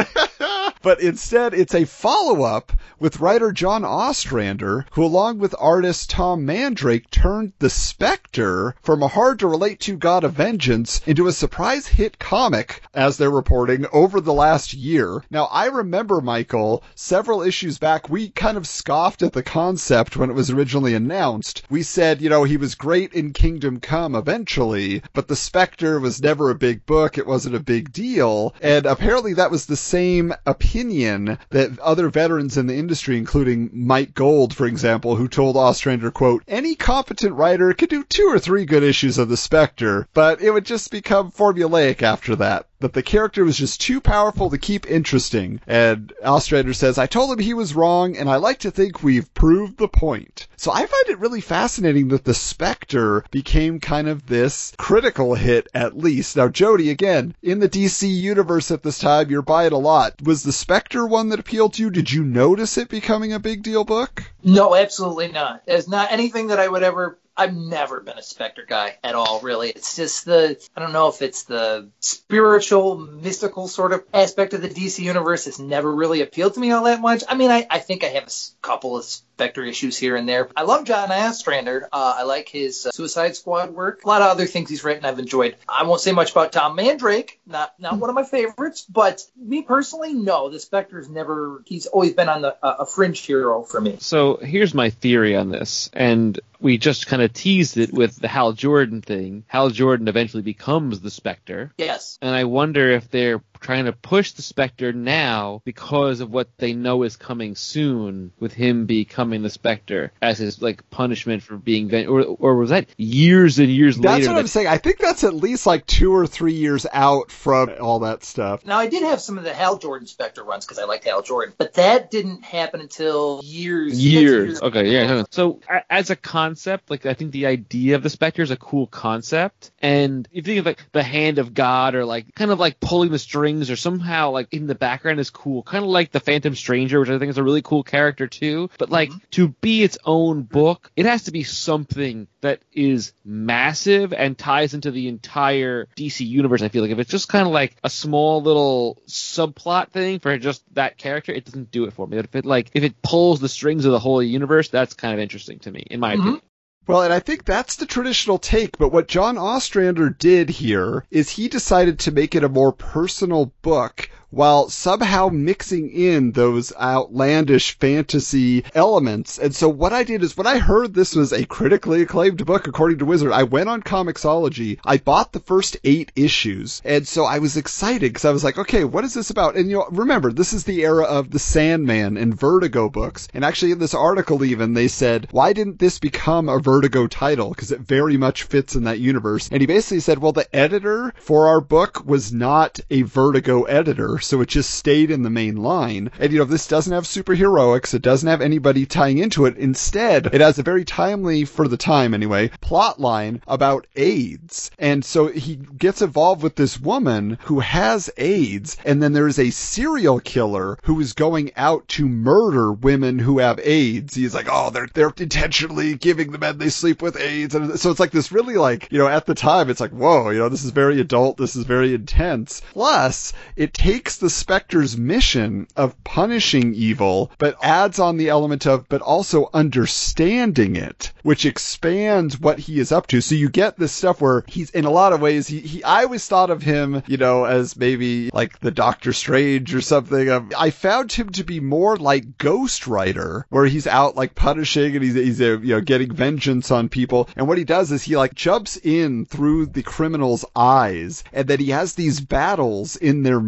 but instead, it's a follow up with writer John Ostrander, who, along with artist Tom Mandrake, turned The Spectre from a hard to relate to God of Vengeance into a surprise hit comic, as they're reporting, over the last year. Now, I remember, Michael, several issues back, we kind of scoffed at the concept when it was originally announced. We said, you know, he was great in Kingdom Come eventually, but The Spectre was never a big book, it wasn't a big deal, and apparently that was the same opinion that other veterans in the industry, including Mike Gold, for example, who told Ostrander, quote, any competent writer could do two or three good issues of The Spectre, but it would just become formulaic after that that the character was just too powerful to keep interesting. And Ostrander says, I told him he was wrong, and I like to think we've proved the point. So I find it really fascinating that the Spectre became kind of this critical hit, at least. Now, Jody, again, in the DC universe at this time, you're buying a lot. Was the Spectre one that appealed to you? Did you notice it becoming a big deal book? No, absolutely not. It's not anything that I would ever. I've never been a Spectre guy at all, really. It's just the, I don't know if it's the spiritual, mystical sort of aspect of the DC universe that's never really appealed to me all that much. I mean, I, I think I have a couple of Spectre issues here and there. I love John Ostrander. Uh, I like his uh, Suicide Squad work. A lot of other things he's written I've enjoyed. I won't say much about Tom Mandrake, not not one of my favorites, but me personally, no. The Spectre's never, he's always been on the uh, a fringe hero for me. So here's my theory on this, and we just kind of teased it with the Hal Jordan thing. Hal Jordan eventually becomes the Spectre, Yes. and I wonder if they're trying to push the Spectre now because of what they know is coming soon with him becoming the Spectre as his like punishment for being ven- or or was that years and years That's later? That's what that- I'm saying. I think that's at least like two or three years out from all that stuff. Now I did have some of the Hal Jordan Spectre runs because I liked Hal Jordan, but that didn't happen until years. six years. Okay, yeah. So as a concept, like I think the idea of the Spectre is a cool concept, and if you think of like the hand of God or like kind of like pulling the strings or somehow like in the background is cool, kind of like the Phantom Stranger, which I think is a really cool character too. But like mm-hmm. to be its own book, it has to be something that is massive and ties into the entire DC universe. I feel like if it's just kind of like a small little subplot thing for just that character, it doesn't do it for me. But if it like if it pulls the strings of the whole universe, that's kind of interesting to me, in my mm-hmm. opinion. Well, and I think that's the traditional take, but what John Ostrander did here is he decided to make it a more personal book while somehow mixing in those outlandish fantasy elements. And so what I did is when I heard this was a critically acclaimed book according to Wizard, I went on Comixology, I bought the first eight issues, and so I was excited because I was like, okay, what is this about? And you know, remember, this is the era of the Sandman and Vertigo books. And actually in this article even, they said, why didn't this become a Vertigo title? Because it very much fits in that universe. And he basically said, well, the editor for our book was not a Vertigo editor, so it just stayed in the main line. And you know, this doesn't have superheroics, it doesn't have anybody tying into it. Instead, it has a very timely, for the time anyway, plot line about AIDS. And so he gets involved with this woman who has AIDS, and then there's a serial killer who is going out to murder women who have AIDS. He's like, oh, they're they're intentionally giving the men they sleep with AIDS, and so it's like this really like you know at the time it's like whoa, you know this is very adult, this is very intense. Plus, it takes the Spectre's mission of punishing evil, but adds on the element of but also understanding it, which expands what he is up to. So you get this stuff where he's in a lot of ways he, he I always thought of him, you know, as maybe like the Doctor Strange or something. Um, I found him to be more like Ghost Rider, where he's out like punishing and he's he's uh, you know getting vengeance on people. And what he does is he like jumps in through the criminal's eyes, and then he has these battles in their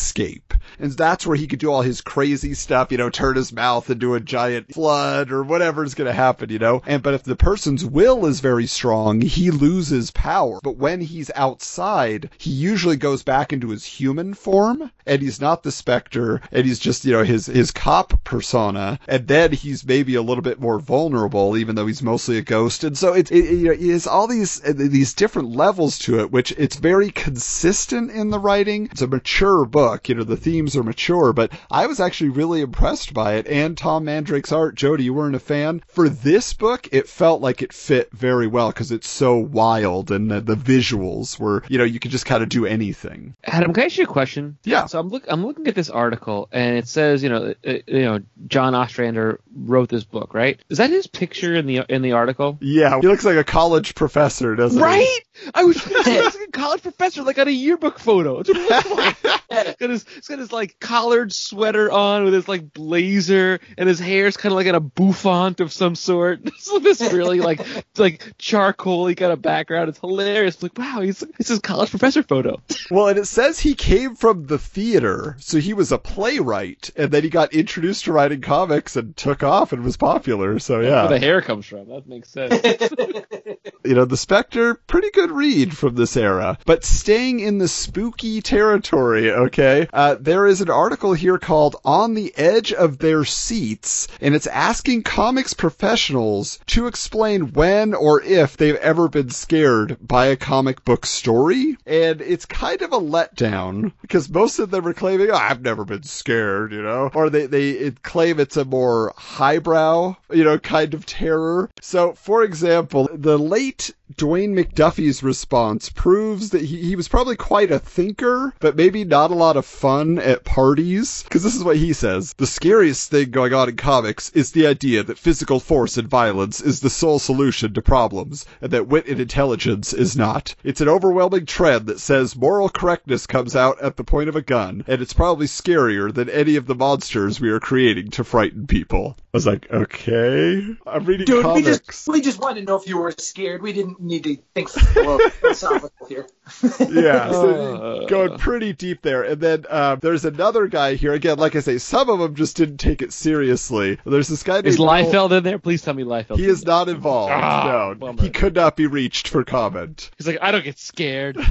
mindscape. And that's where he could do all his crazy stuff, you know, turn his mouth into a giant flood or whatever's going to happen, you know. And but if the person's will is very strong, he loses power. But when he's outside, he usually goes back into his human form, and he's not the specter, and he's just, you know, his his cop persona. And then he's maybe a little bit more vulnerable, even though he's mostly a ghost. And so it, it you know, it has all these uh, these different levels to it, which it's very consistent in the writing. It's a mature book, you know, the themes are mature, but I was actually really impressed by it. And Tom Mandrake's art, Jody, you weren't a fan for this book. It felt like it fit very well because it's so wild, and the, the visuals were, you know, you could just kind of do anything. Adam, can I ask you a question? Yeah. So I'm look I'm looking at this article and it says, you know, uh, you know, John Ostrander wrote this book, right? Is that his picture in the in the article? Yeah, he looks like a college professor, doesn't he? Right? I was he looks like a college professor, like on a yearbook photo. That's it looks like. got his, he's got his like collared sweater on with his like blazer, and his hair's kind of like in a bouffant of some sort. This, this really like like charcoaly kind of background. It's hilarious. Like wow, he's it's his college professor photo. Well, and it says he came from the theater, so he was a playwright, and then he got introduced to writing comics and took off and was popular. So yeah. Where the hair comes from. That makes sense. you know, the Spectre, pretty good read from this era, but staying in the spooky territory. Okay, uh, there is an article here called "On the Edge of Their Seats," and it's asking comics professionals to explain when or if they've ever been scared by a comic book story, and it's kind of a letdown because most of them are claiming, oh, "I've never been scared," you know, or they they it claim it's a more highbrow, you know, kind of terror. So, for example, the late Dwayne McDuffie's response proves that he, he was probably quite a thinker, but maybe not a lot of fun at parties. Because this is what he says The scariest thing going on in comics is the idea that physical force and violence is the sole solution to problems, and that wit and intelligence is not. It's an overwhelming trend that says moral correctness comes out at the point of a gun, and it's probably scarier than any of the monsters we are creating to frighten people. I was like, okay. I'm reading Dude, we comics. just we just wanted to know if you were scared. We didn't need to think philosophical here. Yeah, so Uh. going pretty deep there. And then um, there's another guy here. Again, like I say, some of them just didn't take it seriously. There's this guy Is Bill- Liefeld in there? Please tell me Liefeld. He is not involved. Ah, no, bummer. he could not be reached for comment. He's like, I don't get scared.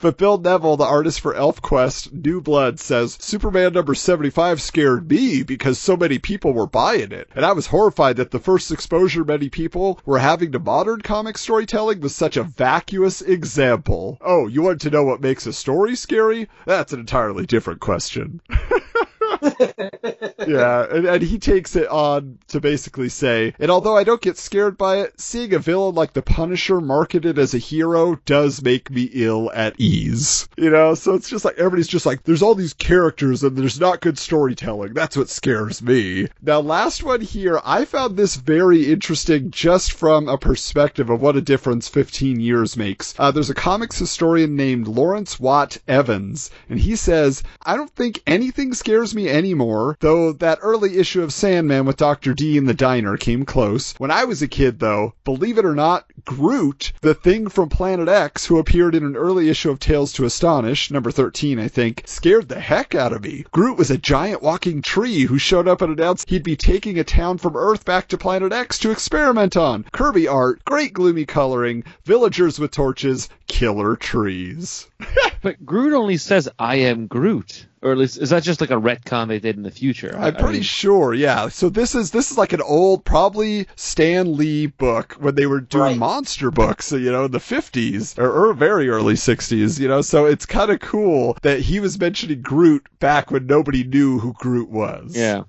But Bill Neville, the artist for ElfQuest, New Blood, says Superman number 75 scared me because so many people were buying it. And I was horrified that the first exposure many people were having to modern comic storytelling was such a vacuous example. Oh, Oh, you want to know what makes a story scary? That's an entirely different question. yeah, and, and he takes it on to basically say, and although I don't get scared by it, seeing a villain like the Punisher marketed as a hero does make me ill at ease. You know, so it's just like everybody's just like, there's all these characters and there's not good storytelling. That's what scares me. Now, last one here, I found this very interesting just from a perspective of what a difference 15 years makes. Uh, there's a comics historian named Lawrence Watt Evans, and he says, I don't think anything scares me anymore, though that early issue of Sandman with Dr. Dee in the diner came close. When I was a kid, though, believe it or not, Groot, the thing from Planet X who appeared in an early issue of Tales to Astonish, number 13, I think, scared the heck out of me. Groot was a giant walking tree who showed up and announced he'd be taking a town from Earth back to Planet X to experiment on. Kirby art, great gloomy coloring, villagers with torches, killer trees. But Groot only says, "I am Groot," or at least is that just like a retcon they did in the future? I- I'm I pretty mean, sure, yeah. So this is this is like an old, probably Stan Lee book when they were doing Right. monster books, you know, in the 50s or, or very early 60s, you know. So it's kind of cool that he was mentioning Groot back when nobody knew who Groot was. Yeah. mean-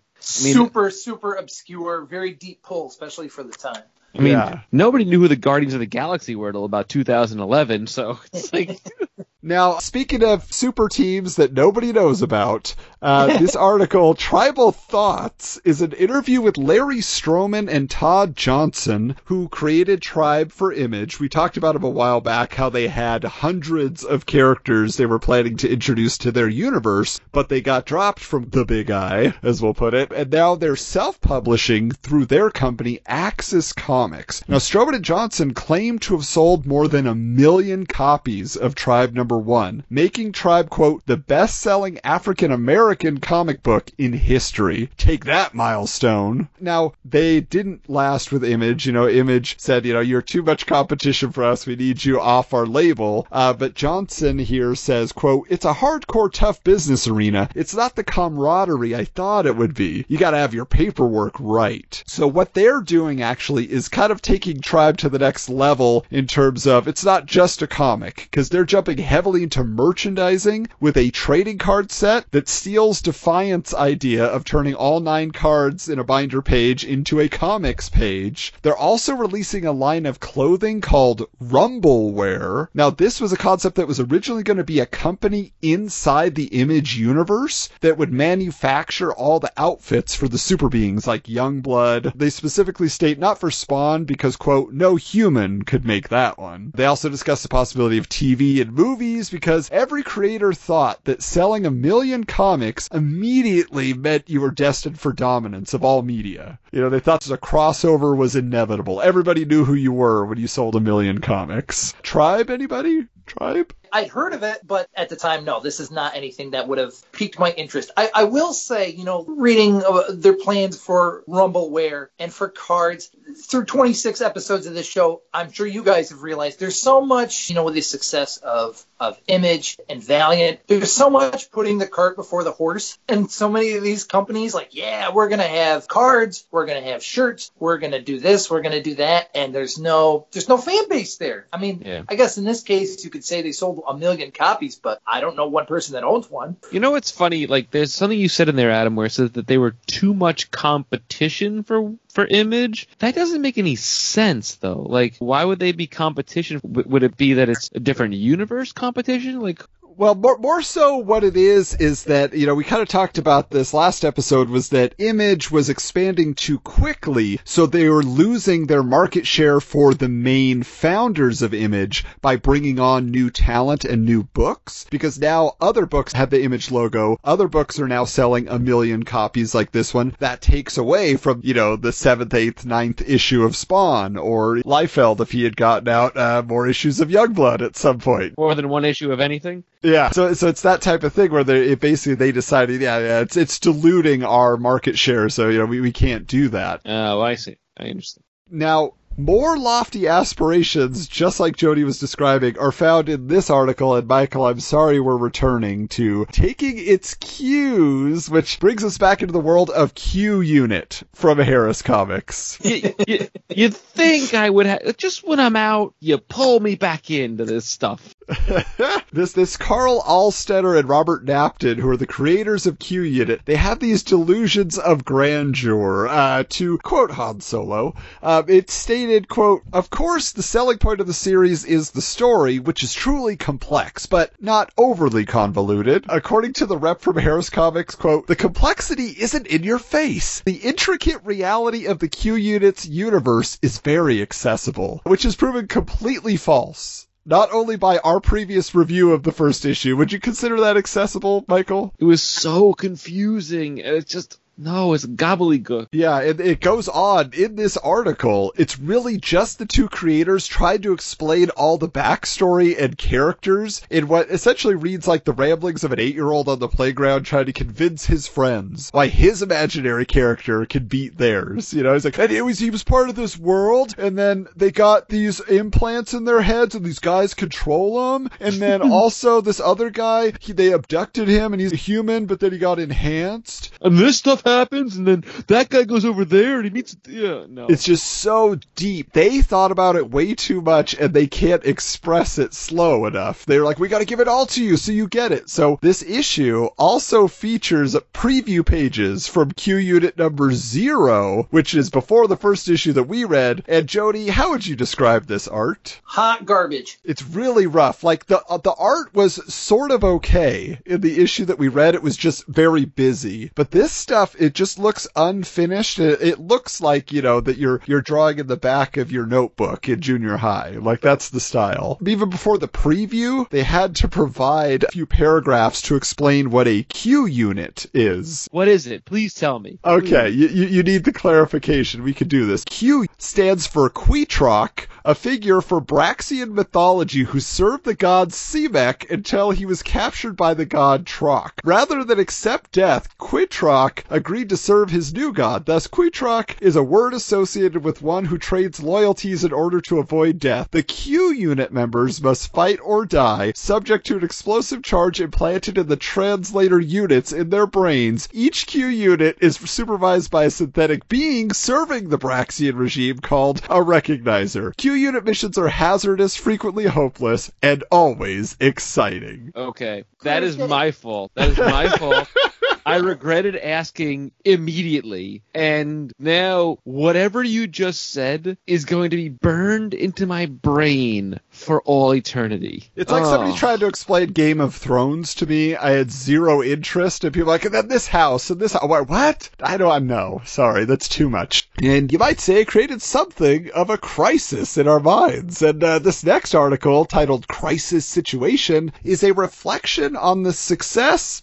super, super obscure, very deep pull, especially for the time. I mean, Yeah. nobody knew who the Guardians of the Galaxy were until about 2011. So it's like, Now, speaking of super teams that nobody knows about, uh, this article, Tribal Thoughts, is an interview with Larry Stroman and Todd Johnson, who created Tribe for Image. We talked about them a while back, how they had hundreds of characters they were planning to introduce to their universe, but they got dropped from the big eye, as we'll put it, and now they're self-publishing through their company, Axis Comics. Now, Stroman and Johnson claim to have sold more than a million copies of Tribe number one, making Tribe, quote, the best-selling African-American comic book in history. Take that milestone. Now, they didn't last with Image. You know, Image said, you know, you're too much competition for us. We need you off our label. Uh, but Johnson here says, quote, it's a hardcore tough business arena. It's not the camaraderie I thought it would be. You gotta have your paperwork right. So what they're doing actually is kind of taking Tribe to the next level in terms of it's not just a comic, because they're jumping heavily into merchandising with a trading card set that steals Defiant's idea of turning all nine cards in a binder page into a comics page. They're also releasing a line of clothing called Rumbleware. Now, this was a concept that was originally going to be a company inside the Image universe that would manufacture all the outfits for the super beings like Youngblood. They specifically state not for Spawn because, quote, no human could make that one. They also discuss the possibility of TV and movies because every creator thought that selling a million comics immediately meant you were destined for dominance of all media. You know, they thought that a crossover was inevitable. Everybody knew who you were when you sold a million comics. Tribe, anybody? Tribe? I'd heard of it, but at the time, no, this is not anything that would have piqued my interest. I, I will say, you know, reading uh, their plans for Rumbleware and for cards through 26 episodes of this show, I'm sure you guys have realized there's so much, you know, with the success of of Image and Valiant, there's so much putting the cart before the horse, and so many of these companies, like, yeah, we're gonna have cards, we're gonna have shirts, we're gonna do this, we're gonna do that, and there's no there's no fan base there. I mean, Yeah. I guess in this case you could say they sold a million copies, but I don't know one person that owns one. you know what's funny? Like, there's something you said in there, Adam, where it says that they were too much competition for for Image. That doesn't make any sense, though. Like, why would they be competition? Would it be that it's a different universe competition? Like, Well, more, more so what it is is that, you know, we kind of talked about this last episode was that Image was expanding too quickly, so they were losing their market share for the main founders of Image by bringing on new talent and new books, because now other books have the Image logo, other books are now selling a million copies like this one. That takes away from, you know, the seventh, eighth, ninth issue of Spawn, or Liefeld if he had gotten out uh, more issues of Youngblood at some point. more than one issue of anything? Yeah, so so it's that type of thing where they it basically they decided, yeah, yeah, it's it's diluting our market share, so you know we, we can't do that. Oh, I see. I understand. Now, more lofty aspirations, just like Jody was describing, are found in this article. And Michael, I'm sorry we're returning to taking its cues, which brings us back into the world of Q Unit from Harris Comics. you, you, you'd think I would have just when I'm out, you pull me back into this stuff. this this Karl Altstetter and Robert Napton, who are the creators of Q Unit, they have these delusions of grandeur. Uh, to quote Han Solo, uh, it stated, "quote Of course, the selling point of the series is the story, which is truly complex, but not overly convoluted. According to the rep from Harris Comics, quote The complexity isn't in your face. The intricate reality of the Q Unit's universe is very accessible, which has proven completely false." Not only by our previous review of the first issue, would you consider that accessible, Michael? It was so confusing. and It's just no, it's gobbledygook. Yeah, it, it goes on in this article. It's really just the two creators trying to explain all the backstory and characters in what essentially reads like the ramblings of an eight year old on the playground trying to convince his friends why his imaginary character can beat theirs. You know, he's like, and it was, he was part of this world, and then they got these implants in their heads, and these guys control them, and then also this other guy, he, they abducted him, and he's a human, but then he got enhanced. And this stuff happens, and then that guy goes over there, and he meets. Yeah, no. It's just so deep. They thought about it way too much and they can't express it slow enough. They're like, we gotta give it all to you so you get it. So this issue also features preview pages from Q Unit number zero, which is before the first issue that we read. And Jody, how would you describe this art? Hot garbage. It's really rough. Like the uh, the art was sort of okay in the issue that we read. It was just very busy. But this stuff, it just looks unfinished. It, it looks like you know that you're you're drawing in the back of your notebook in junior high. Like that's the style. Even before the preview, they had to provide a few paragraphs to explain what a Q unit is. what is it? Please tell me. Okay, you, you, you need the clarification. We could do this. Q stands for Quitrock, a figure for Braxian mythology who served the god Semek until he was captured by the god Trock. Rather than accept death, Quitrock agreed to serve his new god. Thus, Quitrock is a word associated with one who trades loyalties in order to avoid death. The Q unit members must fight or die, subject to an explosive charge implanted in the translator units in their brains. Each Q unit is supervised by a synthetic being serving the Braxian regime called a recognizer. Q unit missions are hazardous, frequently hopeless, and always exciting. Okay, that is my fault. That is my fault. I regretted asking immediately, and now whatever you just said is going to be burned into my brain for all eternity. It's like Oh. somebody tried to explain Game of Thrones to me. I had zero interest, and people like, and then this house, and this house. What? I don't know. Sorry, that's too much. And you might say it created something of a crisis in our minds. And uh, this next article, titled Crisis Situation, is a reflection on the success.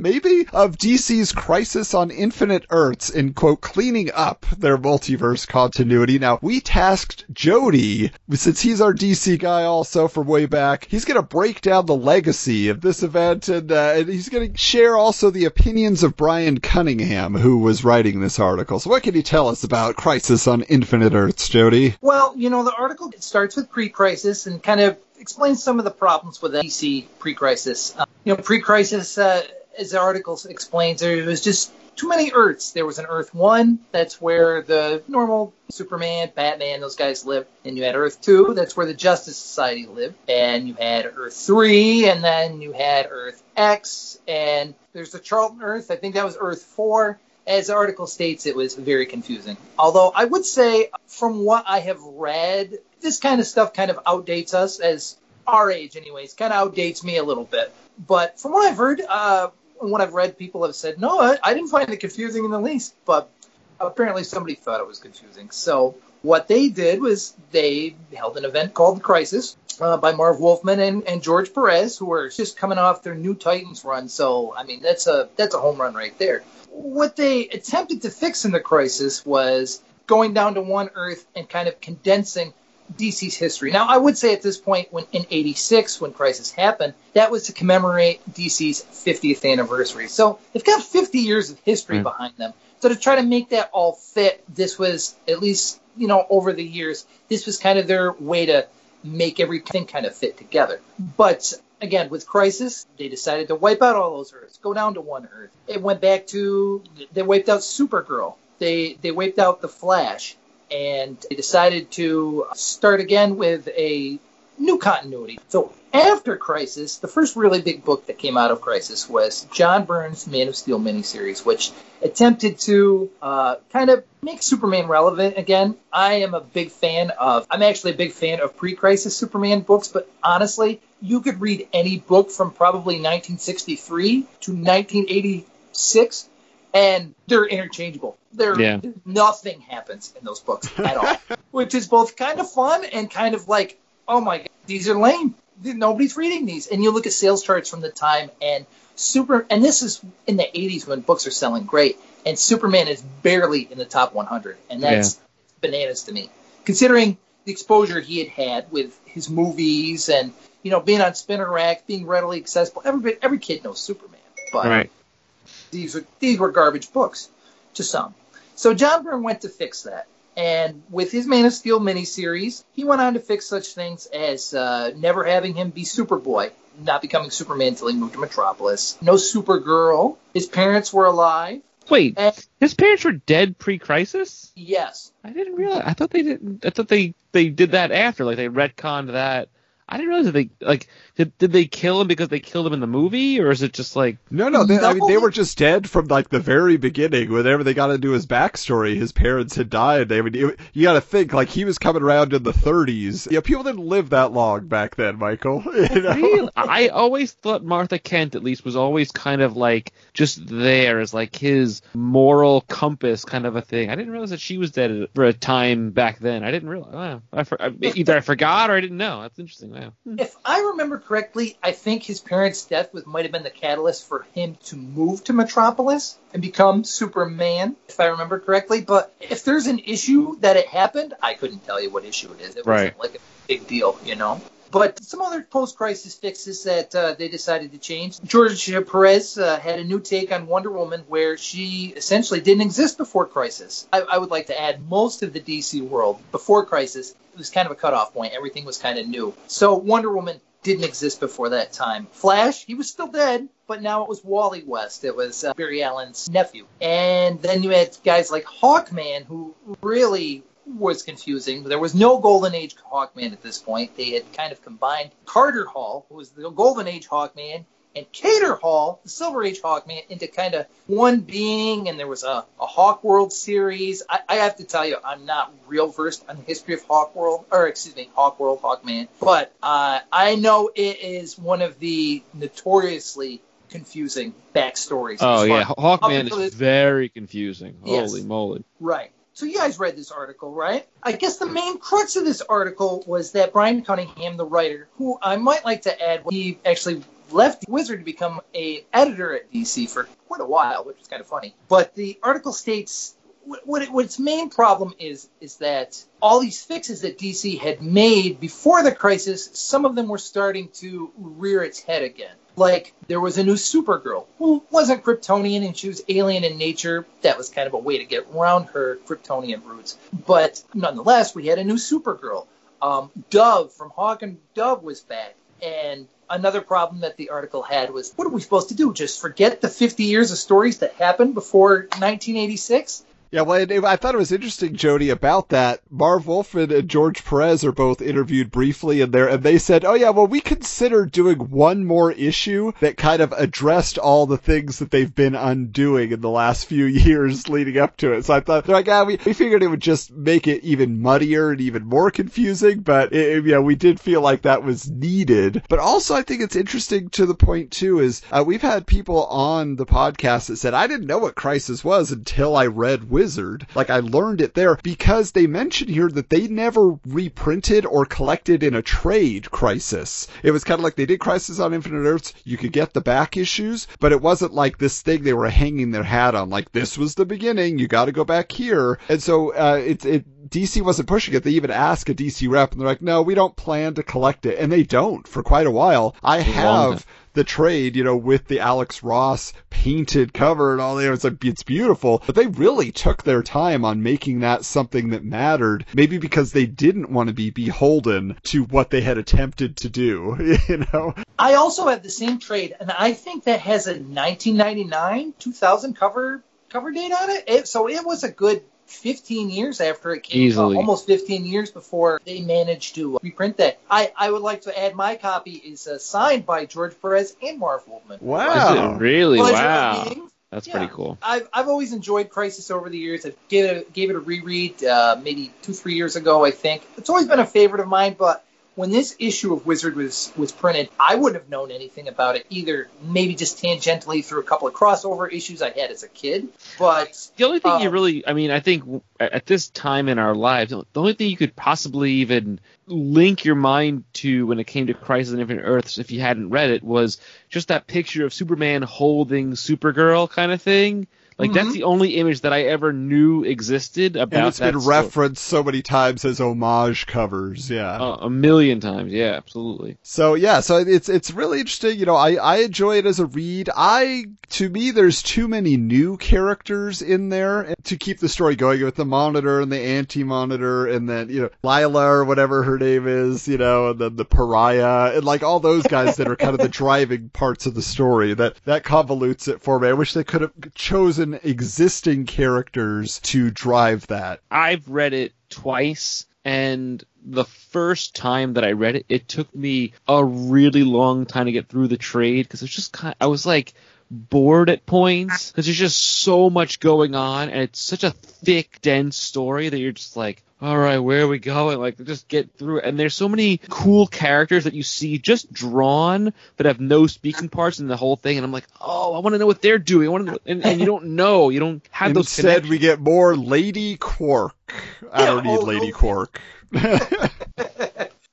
Maybe of DC's Crisis on Infinite Earths in quote cleaning up their multiverse continuity. Now we tasked Jody since he's our DC guy also from way back. He's going to break down the legacy of this event and, uh, and he's going to share also the opinions of Brian Cunningham who was writing this article. So what can you tell us about Crisis on Infinite Earths, Jody? Well, you know, the article starts with pre-crisis and kind of explains some of the problems with DC pre-crisis. Uh, you know, pre-crisis, uh, as the article explains, there was just too many Earths. There was an Earth One, that's where the normal Superman, Batman, those guys lived, and you had Earth Two, that's where the Justice Society lived, and you had Earth Three, and then you had Earth X, and there's the Charlton Earth. I think that was Earth Four as the article states, it was very confusing. Although I would say, from what I have read, this kind of stuff kind of outdates us as our age, anyways. Kind of outdates me a little bit. But from what I've heard, uh, what I've read, people have said, no, I, I didn't find it confusing in the least. But apparently somebody thought it was confusing. So what they did was they held an event called The Crisis uh, by Marv Wolfman and, and George Perez, who were just coming off their new Titans run. So I mean, that's a that's a home run right there. What they attempted to fix in The Crisis was going down to one Earth and kind of condensing DC's history. Now, I would say at this point, when in '86, when Crisis happened, that was to commemorate DC's 50th anniversary. So they've got 50 years of history Mm. behind them. So to try to make that all fit, this was at least you know over the years, this was kind of their way to make everything kind of fit together. But again, with Crisis, they decided to wipe out all those Earths, go down to one Earth. It went back to they wiped out Supergirl. They they wiped out the Flash, and they decided to start again with a new continuity. So after Crisis, the first really big book that came out of Crisis was John Byrne's Man of Steel miniseries, which attempted to uh, kind of make Superman relevant again. I am a big fan of, I'm actually a big fan of pre Crisis Superman books, but honestly, you could read any book from probably 1963 to 1986 and they're interchangeable. They're Yeah. nothing happens in those books at all, which is both kind of fun and kind of like, oh my god, these are lame. Nobody's reading these. And you look at sales charts from the time, and super, and this is in the 80s when books are selling great, and Superman is barely in the top 100, and that's bananas to me, considering the exposure he had had with his movies and you know being on spinner rack, being readily accessible. Every every kid knows Superman, but Right. These were these were garbage books to some. So John Byrne went to fix that. And with his Man of Steel miniseries, he went on to fix such things as uh, never having him be Superboy, not becoming Superman until he moved to Metropolis. No Supergirl. His parents were alive. Wait, And his parents were dead pre-crisis? yes, I didn't realize. I thought they didn't. I thought they they did that after. Like they retconned that. I didn't realize that they like did, did they kill him because they killed him in the movie, or is it just like No, no, they, I mean they were just dead from like the very beginning. Whenever they got into his backstory, his parents had died. They would, you, got to think like he was coming around in the 30s. Yeah, people didn't live that long back then, Michael. You know? Really? I always thought Martha Kent, at least, was always kind of like just there as like his moral compass kind of a thing. I didn't realize that she was dead for a time back then. I didn't realize. Wow. I for, I- either I forgot or I didn't know. That's interesting. Wow. if I remember correctly, I think his parents' death was might have been the catalyst for him to move to Metropolis and become Superman, if I remember correctly. But if there's an issue that it happened, I couldn't tell you what issue it is. It Right. wasn't like a big deal, you know. But some other post-crisis fixes that uh, they decided to change. George Perez uh, had a new take on Wonder Woman, where she essentially didn't exist before Crisis. I, I would like to add most of the DC world before Crisis it was kind of a cutoff point. Everything was kind of new. So Wonder Woman didn't exist before that time. Flash, he was still dead, but now it was Wally West. It was uh, Barry Allen's nephew. And then you had guys like Hawkman, who really was confusing. There was no Golden Age Hawkman at this point. They had kind of combined Carter Hall, who was the Golden Age Hawkman, and Katar Hol, the Silver Age Hawkman, into kind of one being, and there was a, a Hawk World series. I, I have to tell you, I'm not real versed on the history of Hawk World, or excuse me, Hawk World, Hawkman, but uh, I know it is one of the notoriously confusing backstories. Oh yeah, Hawkman is very confusing. Yes. Holy moly! Right. So you guys read this article, right? I guess the main crux of this article was that Brian Cunningham, the writer, who I might like to add, he actually left Wizard to become a editor at DC for quite a while, which is kind of funny. But the article states what, it, what its main problem is is that all these fixes that DC had made before the crisis, some of them were starting to rear its head again. Like there was a new Supergirl who wasn't Kryptonian and she was alien in nature. That was kind of a way to get around her Kryptonian roots. But nonetheless, we had a new Supergirl. Um, Dove from Hawk and Dove was back. And another problem that the article had was what are we supposed to do? Just forget the 50 years of stories that happened before 1986? Yeah, well, and I thought it was interesting, Jody, about that. Marv Wolfman and George Perez are both interviewed briefly in there, and they said, "Oh yeah, well, we considered doing one more issue that kind of addressed all the things that they've been undoing in the last few years leading up to it." So I thought they're like, "Ah, we, we figured it would just make it even muddier and even more confusing, but it, yeah, we did feel like that was needed." But also, I think it's interesting to the point too is uh, we've had people on the podcast that said, "I didn't know what Crisis was until I read." Wizard. Like I learned it there because they mentioned here that they never reprinted or collected in a trade Crisis. It was kind of like they did Crisis on Infinite Earths. You could get the back issues, but it wasn't like this thing they were hanging their hat on. Like this was the beginning. You got to go back here. And so uh, it it DC wasn't pushing it. They even asked a DC rep, and they're like, "No, we don't plan to collect it," and they don't for quite a while. I have the trade, you know, with the Alex Ross painted cover and all that. It's like it's beautiful, but they really took their time on making that something that mattered. Maybe because they didn't want to be beholden to what they had attempted to do. You know, I also have the same trade, and I think that has a 1999 2000 cover cover date on it. it so it was a good 15 years after it came Easily. out, almost 15 years before they managed to reprint that. I, I would like to add my copy is uh, signed by George Perez and Marv Wolfman. Is Wow. it really? Pleasure wow. That's Yeah. pretty cool. I've, I've always enjoyed Crisis over the years. I gave it a, gave it a reread uh, maybe two three years ago, I think. It's always been a favorite of mine, but when this issue of Wizard was was printed, I wouldn't have known anything about it either. Maybe just tangentially through a couple of crossover issues I had as a kid, but The only thing you Um, really, I mean, I think at at this time in our lives, the only thing you could possibly even link your mind to when it came to Crisis on Infinite Earths, if you hadn't read it, was just that picture of Superman holding Supergirl kind of thing. Like that's Mhm. the only image that I ever knew existed about And it's that been story. referenced so many times as homage covers. Yeah. Uh, a million times. Yeah, absolutely. So yeah, so it's it's really interesting. You know, I I enjoy it as a read. I to me, there's too many new characters in there to keep the story going with the monitor and the anti-monitor, and then you know Lyla or whatever her name is, you know, and then the pariah, and like all those guys that are kind of the driving parts of the story. That that convolutes it for me. I wish they could have chosen existing characters to drive that. I've read it twice, and the first time that I read it, it took me a really long time to get through the trade because it's just kind. I was like bored at points because there's just so much going on, and it's such a thick, dense story that you're just like. All right, where are we going? Like, just get through it. And there's so many cool characters that you see just drawn, but have no speaking parts in the whole thing. And I'm like, oh, I want to know what they're doing. I want to, and, and you don't know. You don't have those Instead, we get more Lady Quark. I Yeah, don't need oh, Lady oh. Quark.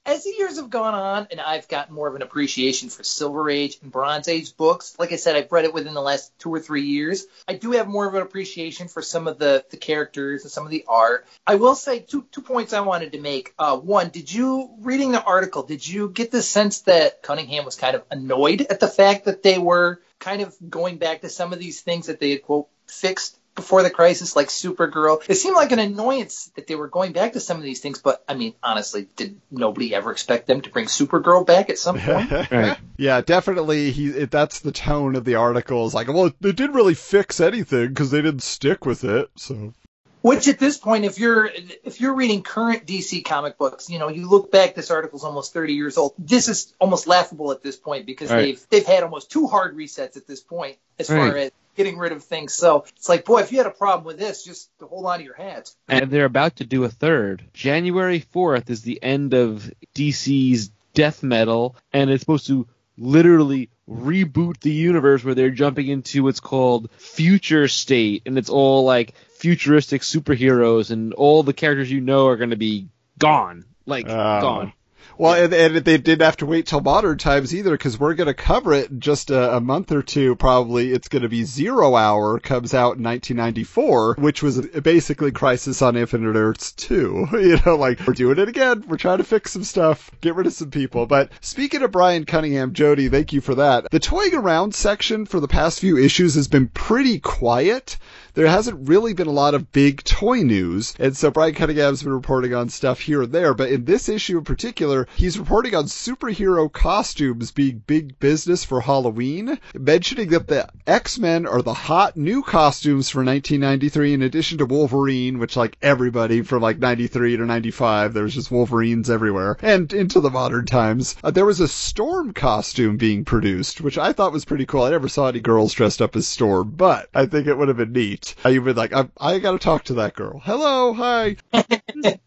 as the years have gone on and I've gotten more of an appreciation for Silver Age and Bronze Age books, like I said, I've read it within the last two or three years. I do have more of an appreciation for some of the, the characters and some of the art. I will say two two points I wanted to make. Uh, one, did you reading the article? Did you get the sense that Cunningham was kind of annoyed at the fact that they were kind of going back to some of these things that they had quote fixed before the crisis, like Supergirl. It seemed like an annoyance that they were going back to some of these things, but I mean, honestly, did nobody ever expect them to bring Supergirl back at some point? Yeah, definitely. He it, that's the tone of the article. Is like, well, they didn't really fix anything because they didn't stick with it. So Which at this point, if you're if you're reading current DC comic books, you know, you look back, this article's almost 30 years old. This is almost laughable at this point because Right. they've they've had almost two hard resets at this point as far as getting rid of things. So it's like, boy, if you had a problem with this, just hold on to your hats. and they're about to do a third. January 4th is the end of DC's death metal, and it's supposed to literally reboot the universe where they're jumping into what's called future state, and it's all like futuristic superheroes, and all the characters you know are going to be gone. Like, Oh. gone. Well, and, and they didn't have to wait till modern times either, because we're going to cover it in just a, a month or two. Probably it's going to be Zero Hour comes out in 1994, which was basically Crisis on Infinite Earths 2. You know, like we're doing it again. We're trying to fix some stuff, get rid of some people. But speaking of Brian Cunningham, Jody, thank you for that. The toying around section for the past few issues has been pretty quiet there hasn't really been a lot of big toy news. And so Brian Cunningham's been reporting on stuff here and there, but in this issue in particular, he's reporting on superhero costumes being big business for Halloween, mentioning that the X-Men are the hot new costumes for 1993 in addition to Wolverine, which like everybody from like 93 to 95, there's just Wolverines everywhere. And into the modern times, uh, there was a Storm costume being produced, which I thought was pretty cool. I never saw any girls dressed up as Storm, but I think it would have been neat. You've been like, I, I gotta talk to that girl. Hello, hi.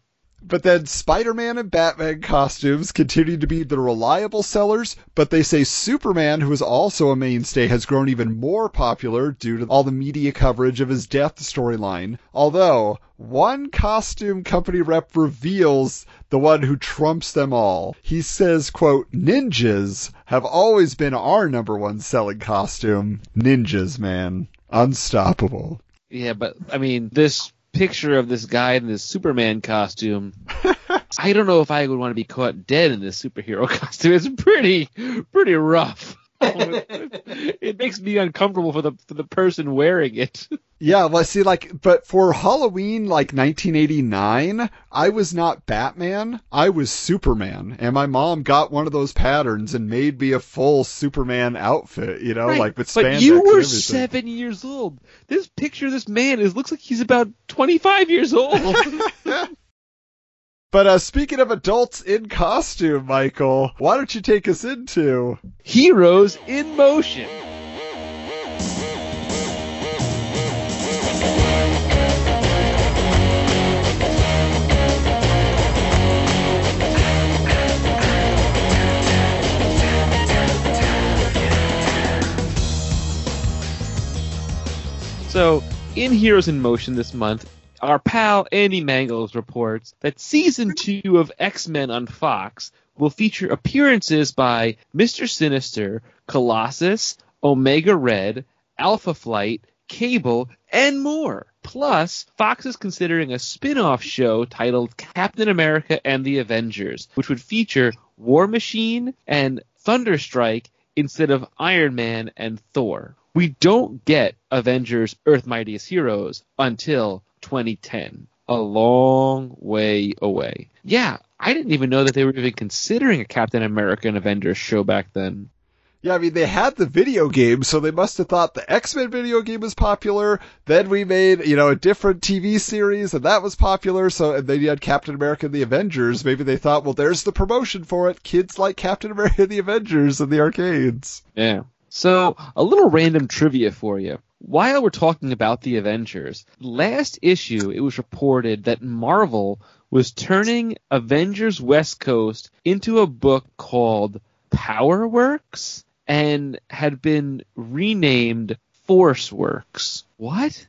But then Spider-Man and Batman costumes continue to be the reliable sellers, but they say Superman, who is also a mainstay, has grown even more popular due to all the media coverage of his death storyline. Although, one costume company rep reveals the one who trumps them all. He says, quote, ninjas have always been our number one selling costume. Ninjas, man. Unstoppable. Yeah, but I mean, this picture of this guy in this Superman costume. I don't know if I would want to be caught dead in this superhero costume. It's pretty, pretty rough. it makes me uncomfortable for the for the person wearing it. Yeah, well, see, like, but for Halloween, like 1989, I was not Batman. I was Superman, and my mom got one of those patterns and made me a full Superman outfit. You know, Right, like with spandex. but you were seven years old. This picture of this man is looks like he's about twenty five years old. But uh, speaking of adults in costume, Michael, why don't you take us into? Heroes in motion. So, in Heroes in Motion this month, our pal Andy Mangels reports that season two of X Men on Fox will feature appearances by Mr. Sinister, Colossus, Omega Red, Alpha Flight, Cable, and more. Plus, Fox is considering a spin off show titled Captain America and the Avengers, which would feature War Machine and Thunderstrike instead of Iron Man and Thor. We don't get Avengers Earth Mightiest Heroes until 2010. A long way away. Yeah, I didn't even know that they were even considering a Captain America and Avengers show back then. Yeah, I mean, they had the video game, so they must have thought the X-Men video game was popular. Then we made, you know, a different TV series, and that was popular. So, and then you had Captain America and the Avengers. Maybe they thought, well, there's the promotion for it. Kids like Captain America and the Avengers in the arcades. Yeah. So, a little random trivia for you. While we're talking about the Avengers, last issue it was reported that Marvel was turning Avengers West Coast into a book called Power Works and had been renamed Force Works. What?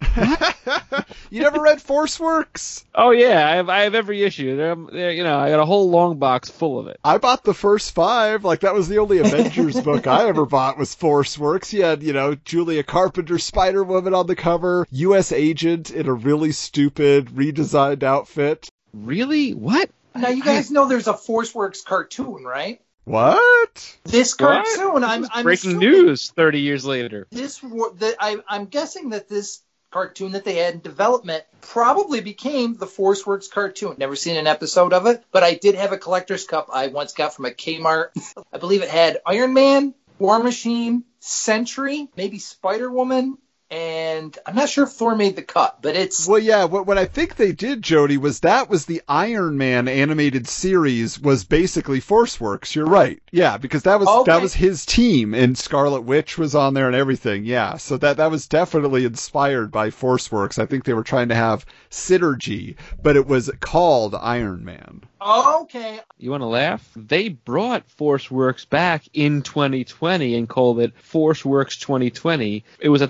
you never read Force Works? Oh yeah, I have I have every issue. There, there, you know, I got a whole long box full of it. I bought the first five. Like that was the only Avengers book I ever bought was Force Works. You had, you know, Julia Carpenter, Spider Woman on the cover, U.S. Agent in a really stupid redesigned outfit. Really? What? Now you guys know there's a Force Works cartoon, right? What? This What? cartoon, I'm, I'm breaking assuming news 30 years later. This wa- that I, I'm guessing that this cartoon that they had in development probably became the Force Works cartoon. Never seen an episode of it, but I did have a collector's cup I once got from a Kmart. I believe it had Iron Man, War Machine, Century, maybe Spider Woman, and I'm not sure if Thor made the cut, but it's Well, yeah. What what I think they did, Jody, was that was the Iron Man animated series was basically Force Works. You're right. Yeah, because that was Okay. that was his team, and Scarlet Witch was on there and everything. Yeah, so that that was definitely inspired by Force Works. I think they were trying to have synergy, but it was called Iron Man. okay. You want to laugh? They brought ForceWorks back in 2020 and called it ForceWorks 2020. It was a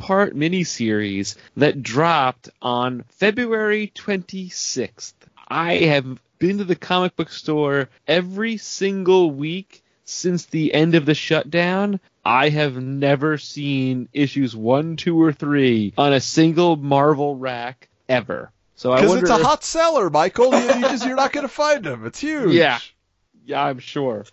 three-part miniseries that dropped on February 26th. I have been to the comic book store every single week since the end of the shutdown. I have never seen issues one, two, or three on a single Marvel rack ever. So I Because wonder it's a if- hot seller, Michael. You, you just you're not going to find them. It's huge. Yeah. Yeah, I'm sure.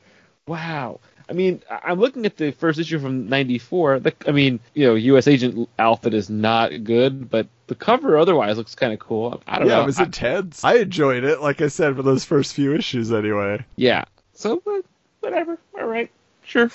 Wow. I mean, I- I'm looking at the first issue from '94. I mean, you know, U.S. Agent outfit is not good, but the cover otherwise looks kind of cool. I don't Yeah, know. it was I- intense. I enjoyed it, like I said, for those first few issues anyway. yeah. So, but whatever. All right. Sure.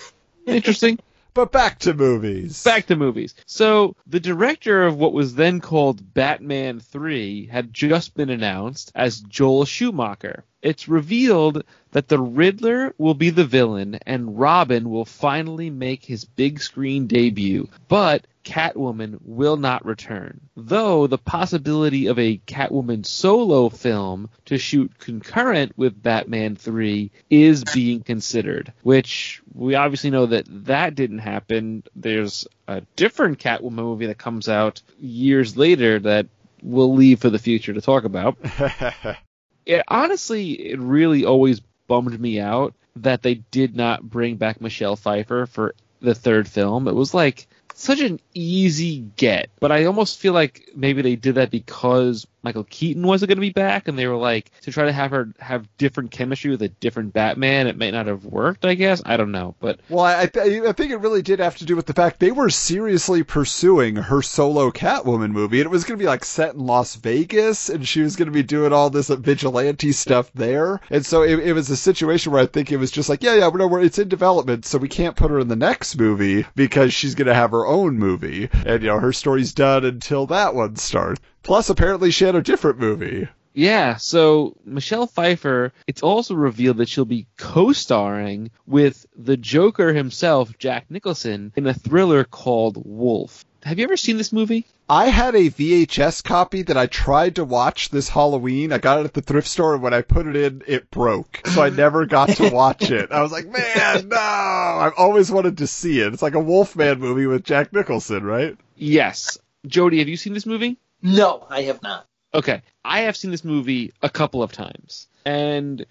Interesting. But back to movies. Back to movies. So, the director of what was then called Batman 3 had just been announced as Joel Schumacher. It's revealed that the Riddler will be the villain and Robin will finally make his big screen debut, but Catwoman will not return. Though the possibility of a Catwoman solo film to shoot concurrent with Batman 3 is being considered, which we obviously know that that didn't happen. There's a different Catwoman movie that comes out years later that we'll leave for the future to talk about it honestly it really always bummed me out that they did not bring back Michelle Pfeiffer for the third film. It was like such an easy get, but I almost feel like maybe they did that because Michael Keaton wasn't going to be back, and they were like to try to have her have different chemistry with a different Batman. It might not have worked, I guess. I don't know, but Well, I, I think it really did have to do with the fact they were seriously pursuing her solo Catwoman movie, and it was going to be like set in Las Vegas, and she was going to be doing all this vigilante stuff there. And so it, it was a situation where I think it was just like, yeah, yeah, no, we're, it's in development, so we can't put her in the next movie because she's going to have her own movie, and you know her story's done until that one starts. Plus, apparently, she had a different movie. Yeah, so Michelle Pfeiffer, it's also revealed that she'll be co-starring with the Joker himself, Jack Nicholson, in a thriller called Wolf. Have you ever seen this movie? I had a VHS copy that I tried to watch this Halloween. I got it at the thrift store, and when I put it in, it broke. So I never got to watch it. I was like, man, no! I've always wanted to see it. It's like a Wolfman movie with Jack Nicholson, right? Yes. Jody, have you seen this movie? No, I have not. Okay, I have seen this movie a couple of times, and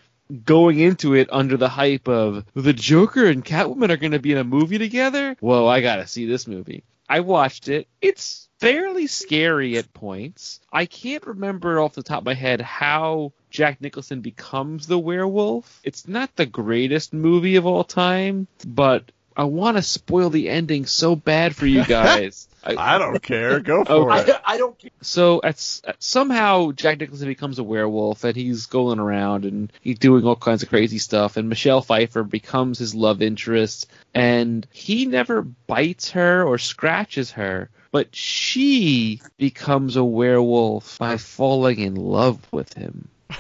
going into it under the hype of the Joker and Catwoman are going to be in a movie together. Whoa, I gotta see this movie. I watched it. It's fairly scary at points. I can't remember off the top of my head how Jack Nicholson becomes the werewolf. It's not the greatest movie of all time, but I want to spoil the ending so bad for you guys. I, I don't care. Go for Okay. it. I, I don't care. so at, at somehow Jack Nicholson becomes a werewolf and he's going around and he's doing all kinds of crazy stuff and Michelle Pfeiffer becomes his love interest and he never bites her or scratches her but she becomes a werewolf by falling in love with him.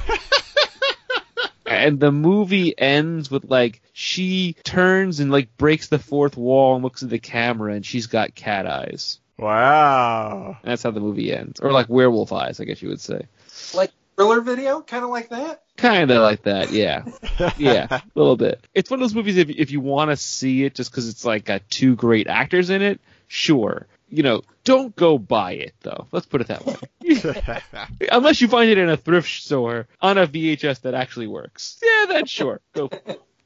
and the movie ends with like she turns and like breaks the fourth wall and looks at the camera and she's got cat eyes. Wow. And that's how the movie ends, or like werewolf eyes, I guess you would say. Like thriller video, kind of like that. Kind of like that, yeah, yeah, a little bit. It's one of those movies if if you want to see it just because it's like got two great actors in it, sure. You know, don't go buy it though. Let's put it that way. Unless you find it in a thrift store on a VHS that actually works. Yeah, then sure. Go.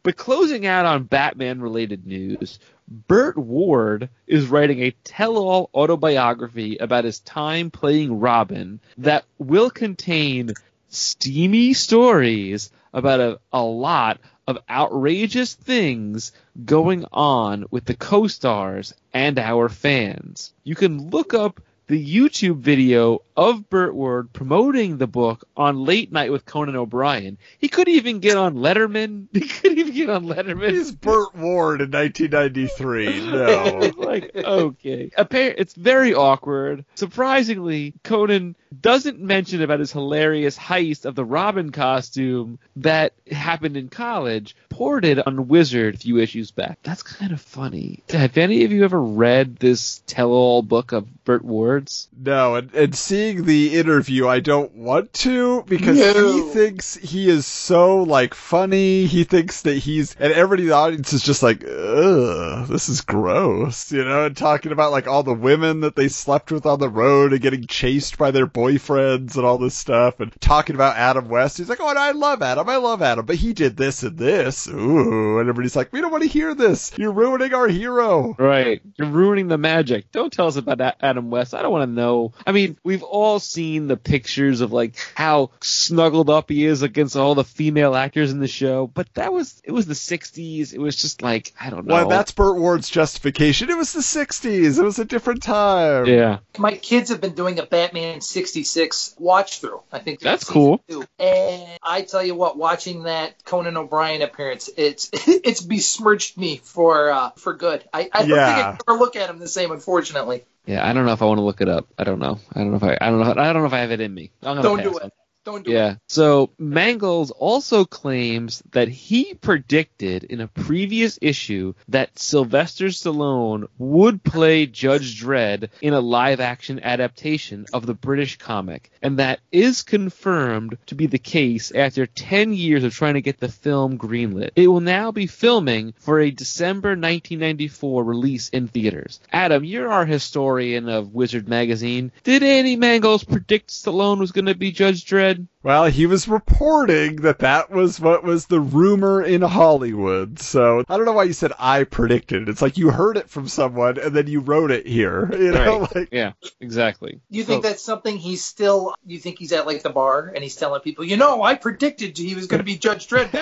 But closing out on Batman related news, Burt Ward is writing a tell all autobiography about his time playing Robin that will contain steamy stories about a, a lot of outrageous things going on with the co-stars and our fans. You can look up the YouTube video of Burt Ward promoting the book on Late Night with Conan O'Brien. He could even get on Letterman. He could even get on Letterman. He's Burt Ward in 1993. No. like okay it's very awkward surprisingly conan doesn't mention about his hilarious heist of the robin costume that happened in college ported on wizard a few issues back that's kind of funny have any of you ever read this tell-all book of burt ward's No, and, and seeing the interview, I don't want to because No. he thinks he is so like funny. He thinks that he's, and everybody in the audience is just like, ugh, this is gross, you know, and talking about like all the women that they slept with on the road and getting chased by their boyfriends and all this stuff, and talking about Adam West. He's like, oh, and I love Adam, I love Adam, but he did this and this. Ooh, and everybody's like, we don't want to hear this. You're ruining our hero. Right. You're ruining the magic. Don't tell us about A- Adam West. I don't want to know. I mean, we've all seen the pictures of like how snuggled up he is against all the female actors in the show, but that was it was the 60s. It was just like, I don't know. Well, that's Burt Ward's justification. It was the 60s. It was a different time. yeah. My kids have been doing a Batman 66 watch through. I think That's cool. two. And I tell you what, watching that Conan O'Brien appearance, it's it's besmirched me for uh, for good. I, I don't Yeah. think I can ever look at him the same, unfortunately. Yeah, I don't know if I want to look it up. I don't know. I don't know if I I don't know I don't know if I have it in me. I'm gonna Don't pass do on it. Don't do it. Yeah. So Mangels also claims that he predicted in a previous issue that Sylvester Stallone would play Judge Dredd in a live action adaptation of the British comic. And that is confirmed to be the case after 10 years of trying to get the film greenlit. It will now be filming for a December 1994 release in theaters. Adam, you're our historian of Wizard Magazine. Did Andy Mangels predict Stallone was going to be Judge Dredd? good. Well, he was reporting that that was what was the rumor in Hollywood. So I don't know why you said I predicted. It's like you heard it from someone and then you wrote it here. You know, Right. like Yeah, exactly. You think that's something he's still? You think he's at like the bar and he's telling people, you know, I predicted he was going to be Judge Dredd.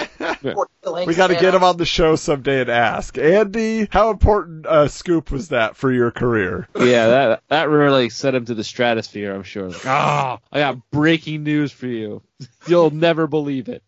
Or still hangs we got to get him on the show someday and ask Andy, how important a scoop was that for your career? yeah, that that really set him to the stratosphere. I'm sure. Like, ah, I got breaking news for you. You'll never believe it.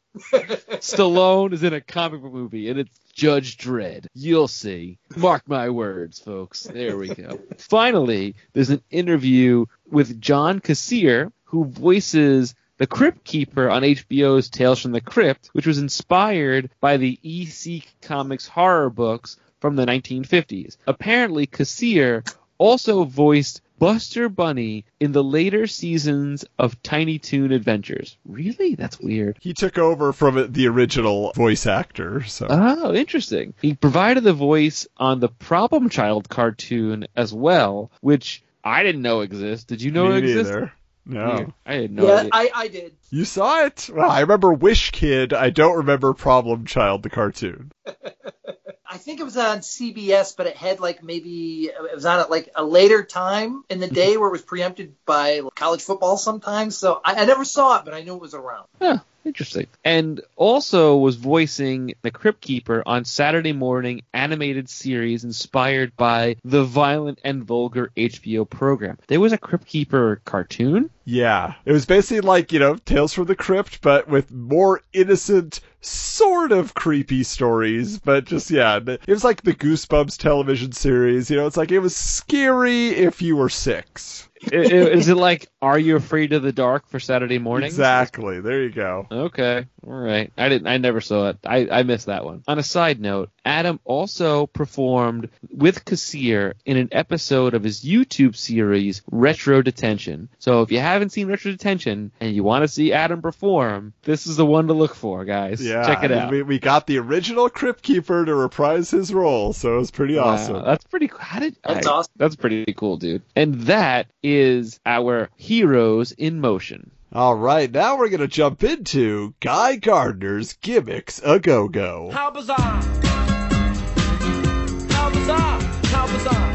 Stallone is in a comic book movie, and it's Judge Dredd. You'll see. Mark my words, folks. There we go. Finally, there's an interview with John Kassir, who voices the Crypt Keeper on HBO's Tales from the Crypt, which was inspired by the EC Comics horror books from the 1950s. Apparently, Kassir also voiced Buster Bunny in the later seasons of Tiny Toon Adventures. Really? That's weird. He took over from the original voice actor. So Oh, interesting. He provided the voice on the Problem Child cartoon as well, which I didn't know existed. Did you know Me it existed? neither. No. Yeah, I had no yeah, idea. I, I did. You saw it? Well, I remember Wish Kid. I don't remember Problem Child, the cartoon. I think it was on CBS, but it had like maybe it was on at like a later time in the day where it was preempted by college football sometimes. So I, I never saw it, but I knew it was around. Huh, interesting. And also was voicing the Crypt Keeper on Saturday morning animated series inspired by the violent and vulgar HBO program. There was a Crypt Keeper cartoon? Yeah. It was basically like, you know, Tales from the Crypt, but with more innocent, sort of creepy stories. But just, yeah, it was like the Goosebumps television series. You know, it's like it was scary if you were six. Is it like Are You Afraid of the Dark for Saturday morning? Exactly. There you go. Okay, all right. I didn't. I never saw it. I, I missed that one. On a side note, Adam also performed with Kassir in an episode of his YouTube series Retro Detention. So if you haven't seen Retro Detention and you want to see Adam perform, this is the one to look for, guys. Yeah. check it out. We, we got the original Crypt Keeper to reprise his role, so it was pretty Wow, awesome. that's pretty. How did That's I- awesome. That's pretty cool, dude. And that is our heroes in motion. All right, now we're going to jump into Guy Gardner's Gimmicks a Go Go. How bizarre! How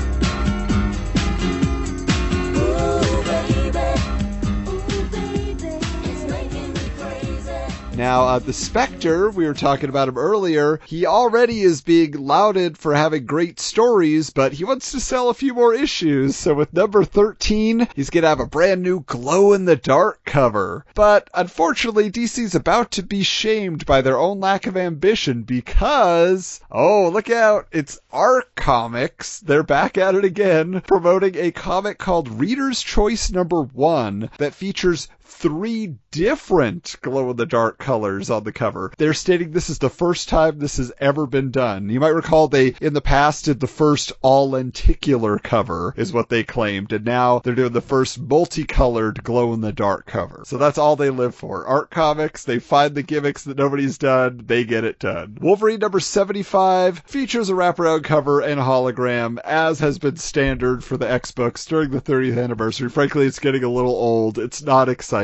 Now, uh, the Spectre, we were talking about him earlier, he already is being lauded for having great stories, but he wants to sell a few more issues. So with number 13, he's going to have a brand new glow in the dark cover. But unfortunately, DC's about to be shamed by their own lack of ambition because, oh, look out, it's Arc Comics. They're back at it again, promoting a comic called Reader's Choice number one that features three different glow in the dark colors on the cover. They're stating this is the first time this has ever been done. You might recall they in the past did the first all lenticular cover is what they claimed and now they're doing the first multicolored glow in the dark cover. So that's all they live for. Art comics, they find the gimmicks that nobody's done, they get it done. Wolverine number 75 features a wraparound cover and hologram as has been standard for the X books during the 30th anniversary. Frankly, it's getting a little old. It's not exciting.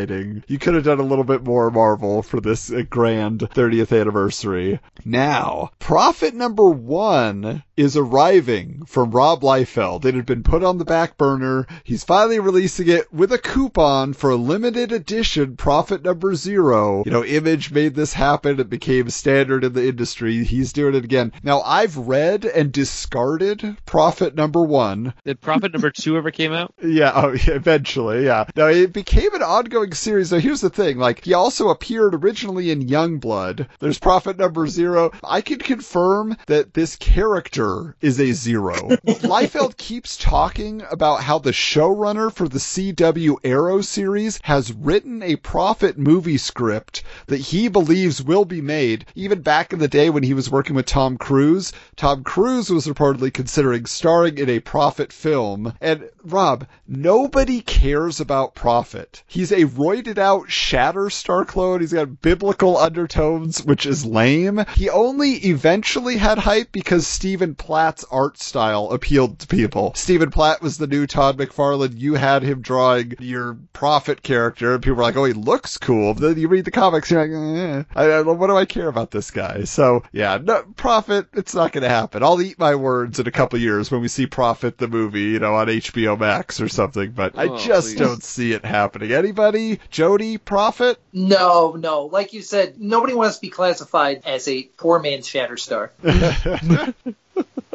You could have done a little bit more Marvel for this grand 30th anniversary. Now, Prophet number one is arriving from Rob Liefeld. It had been put on the back burner. He's finally releasing it with a coupon for a limited edition Prophet number zero. You know, Image made this happen. It became standard in the industry. He's doing it again. Now, I've read and discarded Prophet number one. Did Prophet number two ever came out? Yeah, oh, eventually, yeah. Now it became an ongoing series. Now here's the thing: like he also appeared originally in Youngblood. There's Prophet Number Zero. I can confirm that this character is a zero. Liefeld keeps talking about how the showrunner for the CW Arrow series has written a Prophet movie script that he believes will be made. Even back in the day when he was working with Tom Cruise, Tom Cruise was reportedly considering starring in a Prophet film. And Rob, nobody cares about Prophet. He's a roided out Shatterstar clone. He's got biblical undertones, which is lame. He only eventually had hype because Stephen Platt's art style appealed to people. Stephen Platt was the new Todd McFarlane. You had him drawing your prophet character, and people were like, "Oh, he looks cool." But then you read the comics, you're like, eh, I, I, "What do I care about this guy?" So yeah, no, Prophet, it's not going to happen. I'll eat my words in a couple years when we see Prophet the movie, you know, on HBO Max or something. But I Oh, just please. don't see it happening. Anybody? Jody? Prophet? No, no. Like you said, nobody wants to be classified as a poor man's Shatterstar.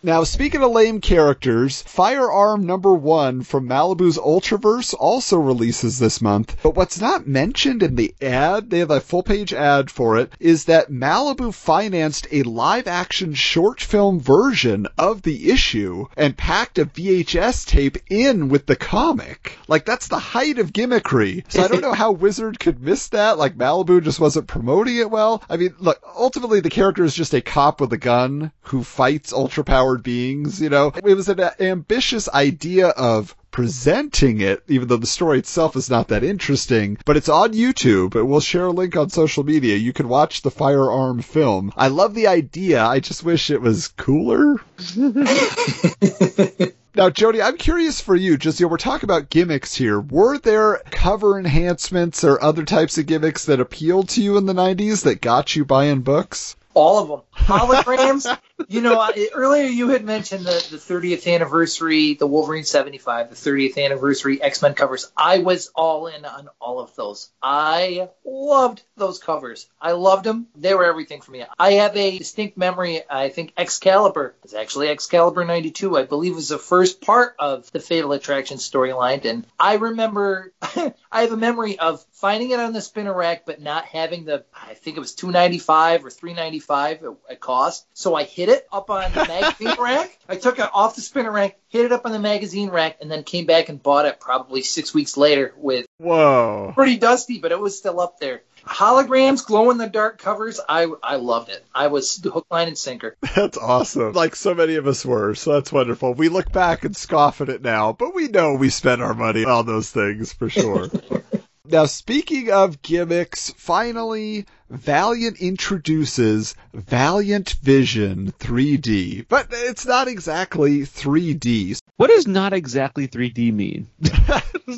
Now, speaking of lame characters, Firearm number one from Malibu's Ultraverse also releases this month. But what's not mentioned in the ad, they have a full page ad for it, is that Malibu financed a live action short film version of the issue and packed a VHS tape in with the comic. Like, that's the height of gimmickry. So I don't know how Wizard could miss that. Like, Malibu just wasn't promoting it well. I mean, look, ultimately the character is just a cop with a gun who fights ultra powered beings, you know? It was an ambitious idea of presenting it, even though the story itself is not that interesting, but it's on YouTube. and We'll share a link on social media. You can watch the firearm film. I love the idea. I just wish it was cooler. Now, Jody, I'm curious for you. Just you know, we're talking about gimmicks here. Were there cover enhancements or other types of gimmicks that appealed to you in the '90s that got you buying books? All of them. Holograms. you know, I- earlier you had mentioned the, the 30th anniversary, the Wolverine 75, the 30th anniversary X Men covers. I was all in on all of those. I loved those covers. I loved them. They were everything for me. I have a distinct memory. I think Excalibur is actually Excalibur 92. I believe was the first part of the Fatal Attraction storyline. And I remember, I have a memory of finding it on the spinner rack, but not having the, I think it was 295 or 395 at, at cost. So I hid it up on the magazine rack. I took it off the spinner rack, hid it up on the magazine rack, and then came back and bought it probably six weeks later with Whoa. pretty dusty, but it was still up there. Holograms, glow in the dark covers. I I loved it. I was hook, line, and sinker. That's awesome. Like so many of us were, so that's wonderful. We look back and scoff at it now, but we know we spent our money on those things for sure. now, speaking of gimmicks, finally, Valiant introduces Valiant Vision 3D, but it's not exactly 3D. What does not exactly 3D mean?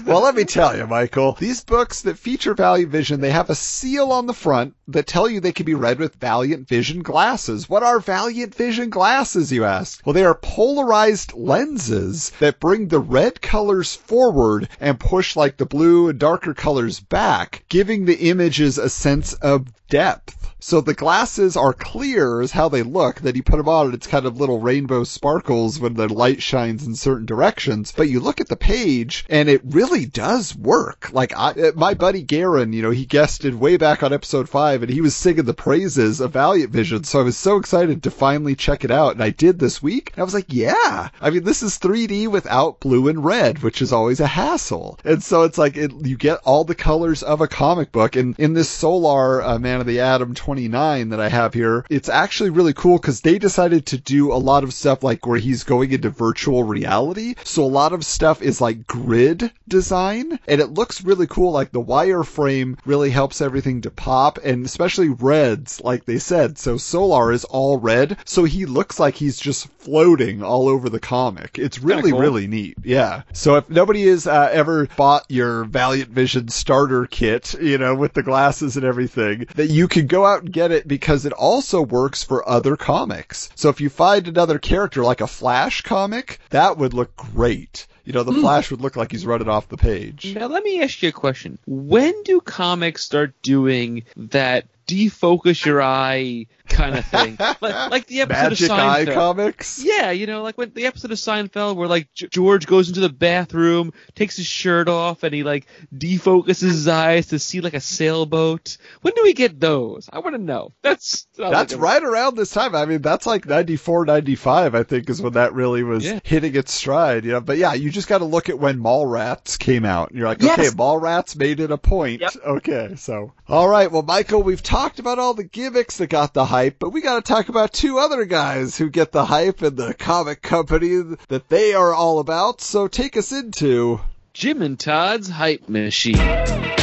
Well, let me tell you, Michael, these books that feature Valiant Vision, they have a seal on the front that tell you they can be read with Valiant Vision glasses. What are Valiant Vision glasses, you ask? Well, they are polarized lenses that bring the red colors forward and push like the blue and darker colors back, giving the images a sense of depth. So the glasses are clear is how they look. Then you put them on and it's kind of little rainbow sparkles when the light shines in certain directions. But you look at the page and it really does work. Like I, uh, my buddy Garen, you know, he guested way back on episode five and he was singing the praises of Valiant Vision. So I was so excited to finally check it out. And I did this week. And I was like, yeah, I mean, this is 3D without blue and red, which is always a hassle. And so it's like it, you get all the colors of a comic book. And in this Solar uh, Man of the Atom 29 that I have here, it's actually really cool because they decided to do a lot of stuff like where he's going into virtual reality. So a lot of stuff is like grid design and it looks really cool. Like the wireframe really helps everything to pop and especially reds, like they said. So Solar is all red. So he looks like he's just floating all over the comic. It's really, cool. really neat. Yeah. So if nobody has uh, ever bought your Valiant Vision starter kit, you know, with the glasses and everything, that you could go out and get it because it also works for other comics. So if you find another character like a Flash comic, that would look great. You know, the hmm. Flash would look like he's running off the page. Now let me ask you a question. When do comics start doing that defocus your eye kind of thing? like, like the episode Magic of Eye Seinfeld. comics? Yeah, you know, like when the episode of Seinfeld where like G- George goes into the bathroom, takes his shirt off, and he like defocuses his eyes to see like a sailboat. When do we get those? I want to know. That's That's right around this time. I mean, that's like 94, 95, I think, is when that really was Yeah. hitting its stride. You know, but yeah, you just got to look at when Mallrats came out. And you're like, Yes. okay, Mallrats made it a point. Yep. Okay, so. All right, well, Michael, we've talked about all the gimmicks that got the hype, but we got to talk about two other guys who get the hype and the comic company that they are all about. So take us into. Jim and Todd's hype machine.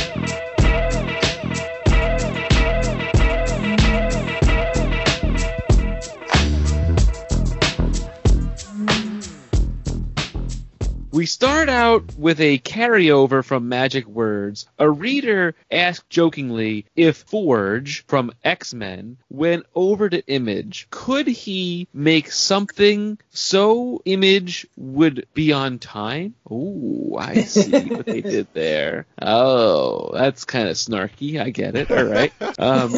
Start out with a carryover from Magic Words. A reader asked jokingly if Forge from X Men went over to Image. Could he make something so Image would be on time? Oh, I see what they did there. Oh, that's kind of snarky. I get it. All right. Um,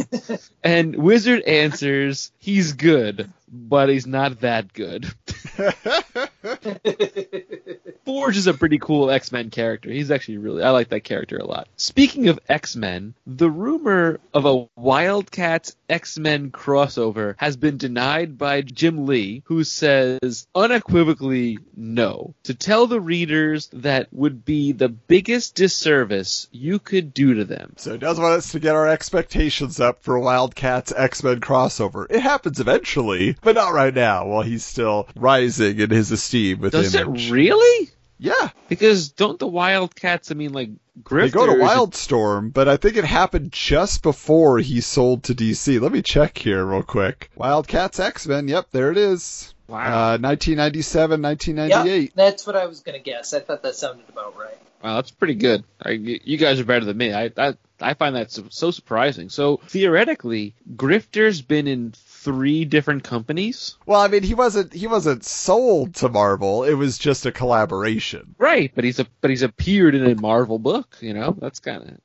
and Wizard answers, he's good, but he's not that good. Forge is a pretty cool X Men character. He's actually really, I like that character a lot. Speaking of X Men, the rumor of a Wildcats X Men crossover has been denied by Jim Lee, who says unequivocally no. To tell the readers that would be the biggest disservice you could do to them. So he does want us to get our expectations up for Wildcats X Men crossover. It happens eventually, but not right now while he's still rising in his esteem with Does Image. it really? Yeah, Because don't the Wildcats, I mean, like, Grifters... they go to Wildstorm, but I think it happened just before he sold to DC. Let me check here real quick. Wildcats X Men, yep, there it is. Wow. Uh, 1997, 1998. Yeah, that's what I was gonna guess. I thought that sounded about right. Wow, that's pretty good. I, y- you guys are better than me. I, I I find that so, so surprising. So theoretically, Grifter's been in three different companies. Well, I mean, he wasn't he wasn't sold to Marvel. It was just a collaboration. Right, but he's a but he's appeared in a Marvel book. You know, that's kind of.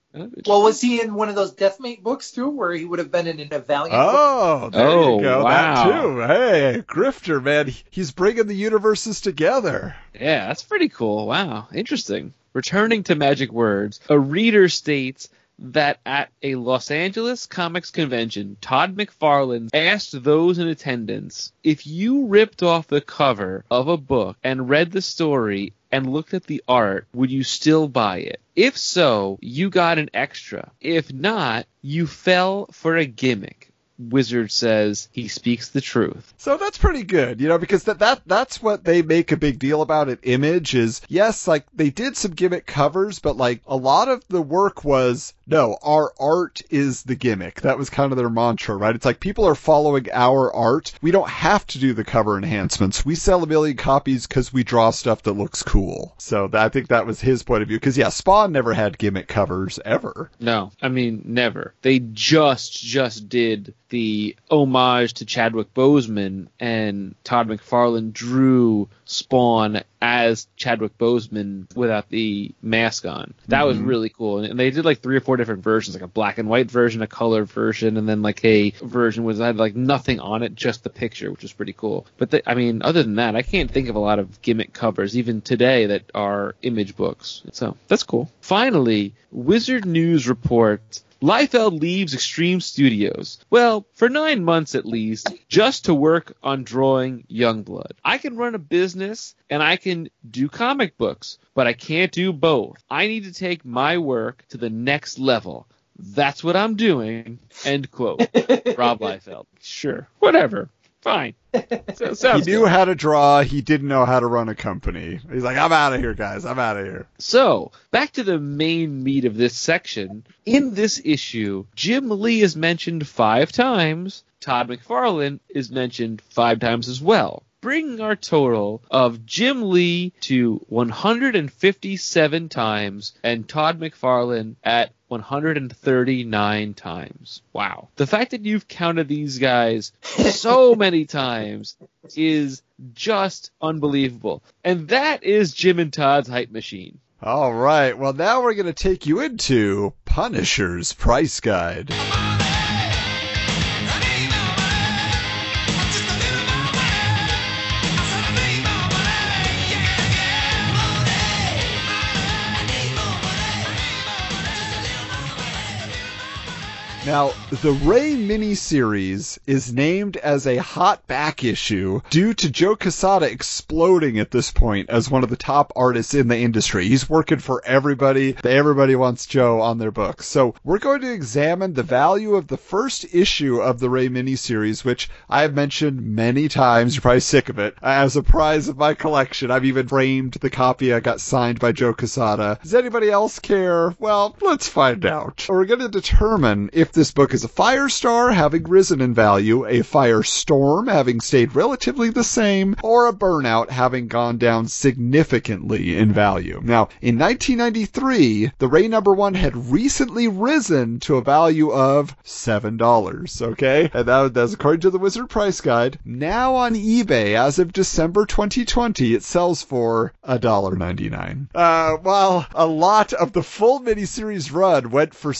Well, was he in one of those Deathmate books too, where he would have been in a Valiant? book? Oh, there Oh, you go. wow. That too. Hey, Grifter, man, he's bringing the universes together. Yeah, that's pretty cool. Wow, interesting. Returning to Magic Words, a reader states that at a Los Angeles Comics convention, Todd McFarlane asked those in attendance if you ripped off the cover of a book and read the story and looked at the art, would you still buy it? If so, you got an extra. If not, you fell for a gimmick. Wizard says he speaks the truth. So that's pretty good, you know, because that, that that's what they make a big deal about at Image is yes, like they did some gimmick covers, but like a lot of the work was no, our art is the gimmick. That was kind of their mantra, right? It's like people are following our art. We don't have to do the cover enhancements. We sell a million copies because we draw stuff that looks cool. So that, I think that was his point of view. Because yeah, Spawn never had gimmick covers ever. No, I mean never. They just just did the homage to Chadwick Boseman, and Todd McFarlane drew Spawn as Chadwick Boseman without the mask on. That was mm-hmm. really cool, and they did like three or four different versions, like a black and white version, a colored version, and then like a version was had like nothing on it, just the picture, which was pretty cool. But the, I mean, other than that, I can't think of a lot of gimmick covers even today that are image books. So that's cool. Finally, Wizard News reports Liefeld leaves Extreme Studios. Well, for nine months at least, just to work on drawing Youngblood. I can run a business and I can do comic books, but I can't do both. I need to take my work to the next level. That's what I'm doing. End quote. Rob Liefeld. Sure. Whatever. Fine. So, He knew good. how to draw. He didn't know how to run a company. He's like, I'm out of here, guys. I'm out of here. So, back to the main meat of this section. In this issue, Jim Lee is mentioned five times. Todd McFarlane is mentioned five times as well. Bringing our total of Jim Lee to 157 times and Todd McFarlane at 139 times. Wow. The fact that you've counted these guys so many times is just unbelievable. And that is Jim and Todd's hype machine. All right. Well, now we're going to take you into Punisher's Price Guide. Now, the Ray miniseries is named as a hot back issue due to Joe Quesada exploding at this point as one of the top artists in the industry. He's working for everybody. Everybody wants Joe on their books. So we're going to examine the value of the first issue of the Ray miniseries, which I have mentioned many times. You're probably sick of it. As a prize of my collection, I've even framed the copy I got signed by Joe Quesada. Does anybody else care? Well, let's find out. We're going to determine if this book is a Firestar, having risen in value, a Firestorm having stayed relatively the same, or a Burnout having gone down significantly in value. Now, in 1993, the Ray number one had recently risen to a value of $7, okay? And that, that's according to the Wizard Price Guide. Now on eBay, as of December 2020, it sells for $1.99. Uh, while a lot of the full miniseries run went for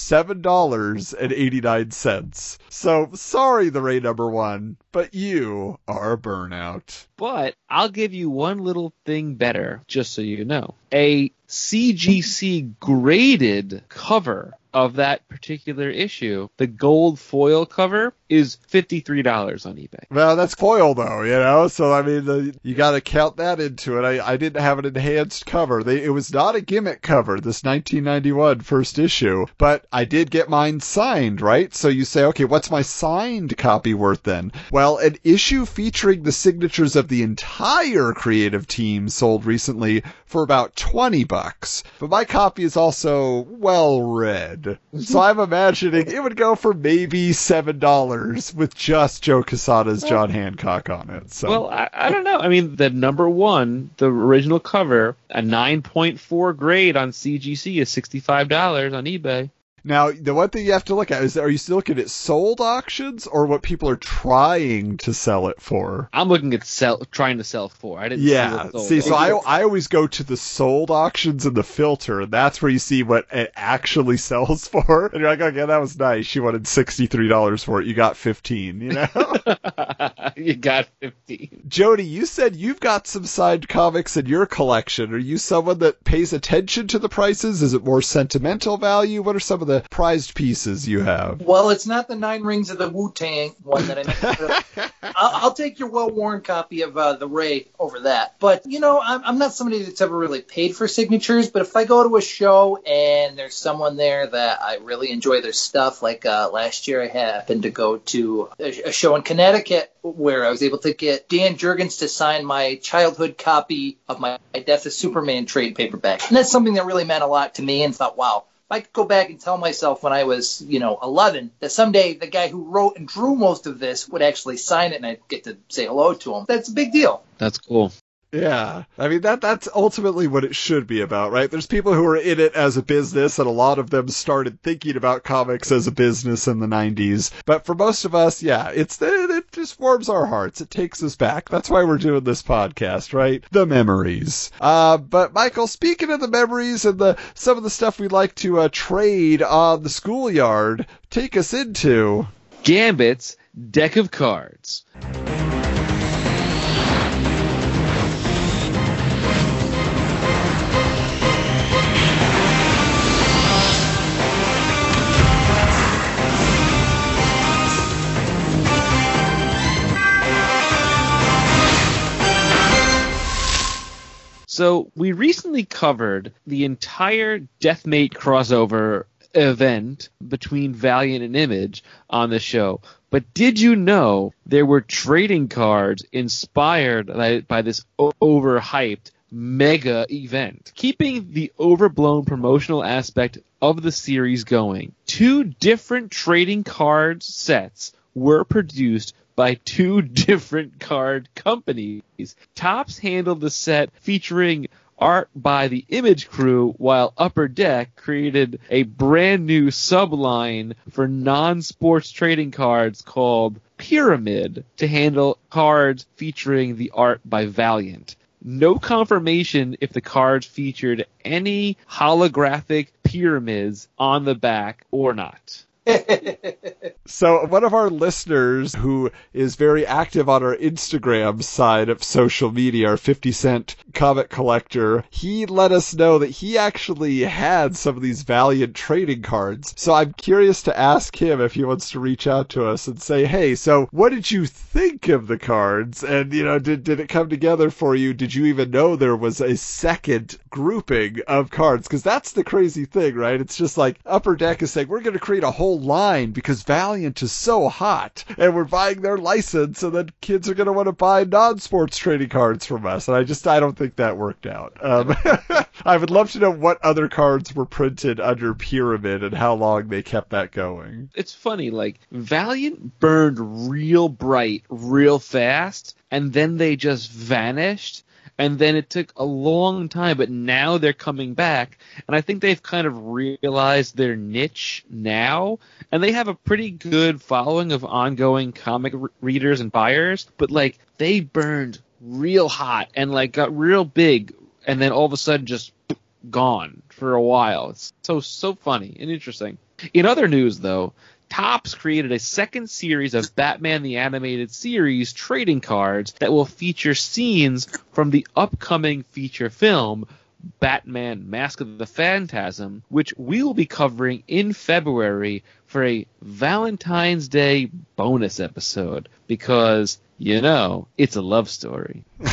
$7.89. So, sorry, the Ray number one, but you are a burnout. But I'll give you one little thing better, just so you know. A CGC graded cover of that particular issue, the gold foil cover, is $53 on eBay. Well, that's foil though, you know. So I mean, the, you got to count that into it. I, I didn't have an enhanced cover. They, it was not a gimmick cover. This 1991 first issue, but I did get mine signed, right? So you say, okay, what's my signed copy worth then? Well, an issue featuring the signatures of the entire creative team sold recently for about 20 bucks. But my copy is also well read. So I'm imagining it would go for maybe $7 with just Joe Quesada's John Hancock on it. So Well, I, I don't know. I mean, the number one, the original cover, a 9.4 grade on CGC is $65 on eBay. Now, the one thing you have to look at is are you still looking at sold auctions or what people are trying to sell it for? I'm looking at sell, trying to sell for. I didn't. See, Yeah. what. See, so I, I always go to the sold auctions in the filter, and that's where you see what it actually sells for. And you're like, okay, that was nice. You wanted $63 for it. You got 15, you know? you got 15. Jody, you said you've got some signed comics in your collection. Are you someone that pays attention to the prices? Is it more sentimental value? What are some of the prized pieces you have? Well, it's not the Nine Rings of the Wu Tang one that I. I'll, I'll take your well worn copy of uh, the Ray over that. But you know, I'm, I'm not somebody that's ever really paid for signatures. But if I go to a show and there's someone there that I really enjoy their stuff, like uh, last year I happened to go to a, a show in Connecticut where I was able to get Dan Jurgens to sign my childhood copy of my Death of Superman trade paperback, and that's something that really meant a lot to me. And thought, wow, if I could go back and tell myself when I was, you know, 11, that someday the guy who wrote and drew most of this would actually sign it and I'd get to say hello to him, that's a big deal. That's cool. Yeah. I mean that that's ultimately what it should be about, right? There's people who are in it as a business and a lot of them started thinking about comics as a business in the 90s. But for most of us, yeah, it's it, just warms our hearts. It takes us back. That's why we're doing this podcast, right? The memories. Uh but Michael, speaking of the memories and the some of the stuff we like to uh, trade on the schoolyard, take us into Gambit's deck of cards. So we recently covered the entire Deathmate crossover event between Valiant and Image on the show. But did you know there were trading cards inspired by, by this overhyped mega event? Keeping the overblown promotional aspect of the series going, two different trading card sets were produced by two different card companies. Topps handled the set featuring art by the Image Crew, while Upper Deck created a brand new subline for non-sports trading cards called Pyramid to handle cards featuring the art by Valiant. No confirmation if the cards featured any holographic pyramids on the back or not. So one of our listeners who is very active on our Instagram side of social media, our 50 cent comic collector, he let us know that he actually had some of these Valiant trading cards. So I'm curious to ask him if he wants to reach out to us and say, hey, so what did you think of the cards? And, you know, did, did it come together for you? Did you even know there was a second grouping of cards because that's the crazy thing, right? It's just like Upper Deck is saying we're going to create a whole line because Valiant is so hot and we're buying their license, and then kids are going to want to buy non-sports trading cards from us. And I just I don't think that worked out. Um, I would love to know what other cards were printed under Pyramid and how long they kept that going. It's funny, like Valiant burned real bright, real fast, and then they just vanished. And then it took a long time, but now they're coming back. And I think they've kind of realized their niche now. And they have a pretty good following of ongoing comic re- readers and buyers. But like, they burned real hot and like got real big. And then all of a sudden just gone for a while. It's so, so funny and interesting. In other news though, Topps created a second series of Batman the Animated Series trading cards that will feature scenes from the upcoming feature film Batman Mask of the Phantasm, which we will be covering in February for a Valentine's Day bonus episode. Because, you know, it's a love story.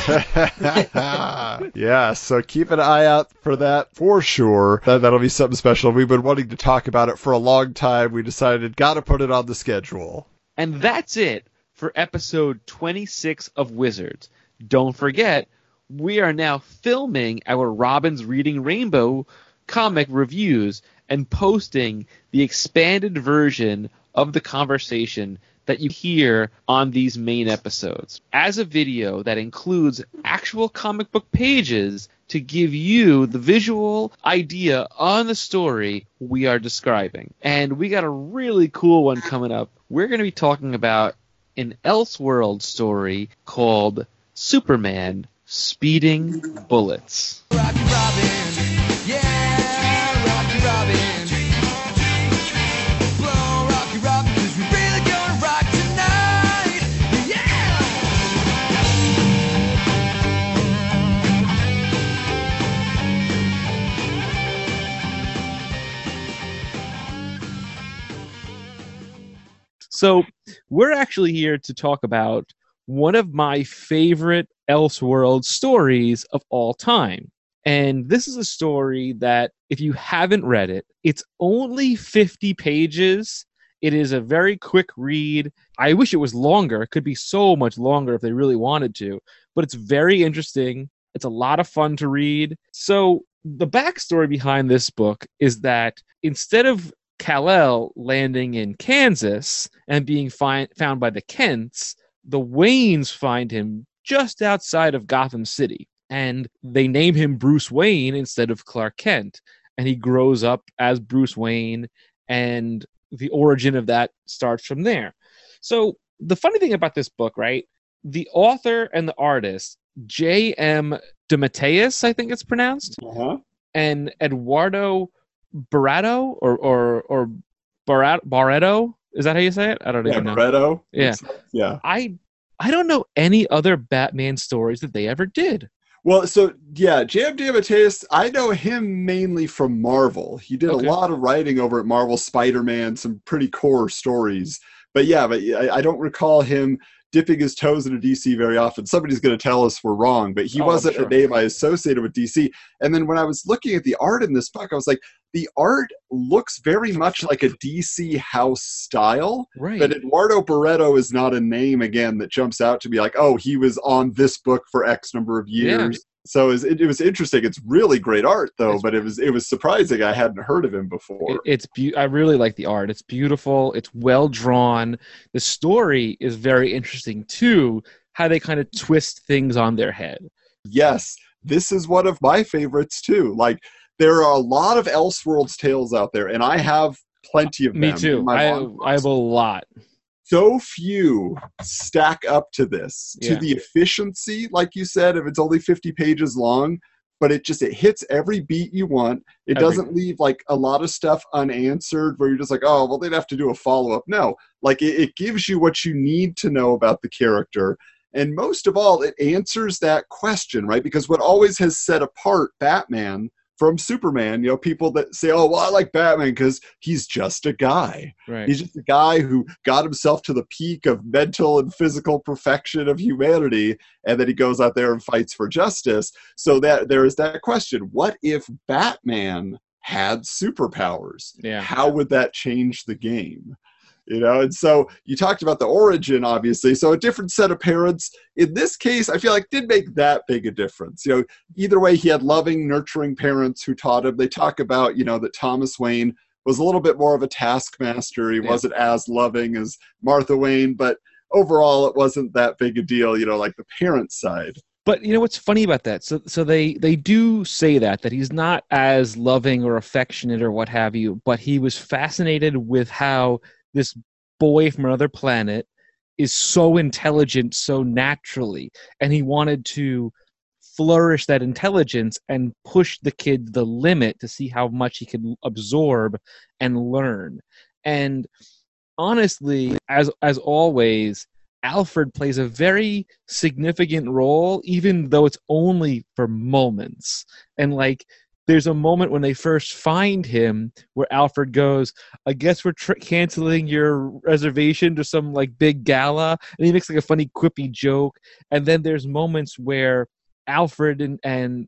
yeah, so keep an eye out for that for sure. That, that'll be something special. We've been wanting to talk about it for a long time. We decided got to put it on the schedule. And that's it for episode 26 of Wizards. Don't forget, we are now filming our Robin's Reading Rainbow comic reviews and posting the expanded version of the conversation that you hear on these main episodes as a video that includes actual comic book pages to give you the visual idea on the story we are describing. And we got a really cool one coming up. We're going to be talking about an Elseworld story called Superman Speeding Bullets. Rocky So, we're actually here to talk about one of my favorite Elseworld stories of all time. And this is a story that, if you haven't read it, it's only 50 pages. It is a very quick read. I wish it was longer. It could be so much longer if they really wanted to, but it's very interesting. It's a lot of fun to read. So, the backstory behind this book is that instead of Kal-El landing in Kansas and being fi- found by the Kents, the Waynes find him just outside of Gotham City. And they name him Bruce Wayne instead of Clark Kent. And he grows up as Bruce Wayne, and the origin of that starts from there. So, the funny thing about this book, right? The author and the artist, J.M. DeMatteis, I think it's pronounced, Uh-huh. and Eduardo Barreto or or or Barreto. Is that how you say it? I don't Yeah, even know. Barreto. Yeah. Yeah. I I don't know any other Batman stories that they ever did. Well, so yeah, J.M. DeMatteis, I know him mainly from Marvel. He did Okay. a lot of writing over at Marvel Spider-Man, some pretty core stories. But yeah, but I, I don't recall him dipping his toes into DC very often. Somebody's going to tell us we're wrong, but he Oh, wasn't sure. a name I associated with DC. And then when I was looking at the art in this book, I was like, the art looks very much like a DC house style. Right. But Eduardo Barreto is not a name again that jumps out to be like, oh, he was on this book for X number of years. So it was, it, it was interesting. It's really great art though, It's- but it was it was surprising. I hadn't heard of him before. It- it's be- I really like the art. It's beautiful. It's well drawn. The story is very interesting too. How they kind of twist things on their head. yes, this is one of my favorites too. Like there are a lot of Elseworlds tales out there, and I have plenty of them. Me too. I I have a lot. So few stack up to this to the efficiency like you said if it's only 50 pages long but it just it hits every beat you want. It Every- doesn't leave like a lot of stuff unanswered where you're just like oh well they'd have to do a follow-up. No like it, it gives you what you need to know about the character. And most of all it answers that question right? Because what always has set apart batman from Superman. You know, people that say, "Oh, well, I like Batman because he's just a guy. Right. He's just a guy who got himself to the peak of mental and physical perfection of humanity, and then he goes out there and fights for justice." So that there is that question: What if Batman had superpowers? Yeah. How would that change the game? You know, and so you talked about the origin, obviously. So a different set of parents. In this case, I feel like did make that big a difference. You know, either way, he had loving, nurturing parents who taught him. They talk about, you know, that Thomas Wayne was a little bit more of a taskmaster. He Yeah. wasn't as loving as Martha Wayne, but overall, it wasn't that big a deal. You know, like the parent side. But you know what's funny about that? So so they they do say that that he's not as loving or affectionate or what have you, but he was fascinated with how this boy from another planet is so intelligent so naturally and he wanted to flourish that intelligence and push the kid to the limit to see how much he could absorb and learn. And honestly, as as always, Alfred plays a very significant role, even though it's only for moments. And like, there's a moment when they first find him where Alfred goes, "I guess we're tr- canceling your reservation to some like big gala," and he makes like a funny quippy joke. And then there's moments where Alfred and and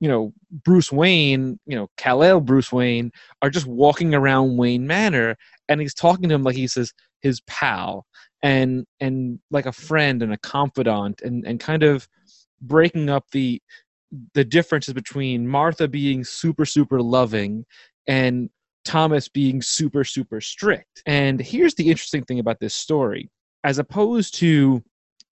you know Bruce Wayne, you know Kal-El Bruce Wayne, are just walking around Wayne Manor, and he's talking to him like he says his pal. And and like a friend and a confidant and and kind of breaking up the the differences between Martha being super super loving and Thomas being super super strict. And here's the interesting thing about this story as opposed to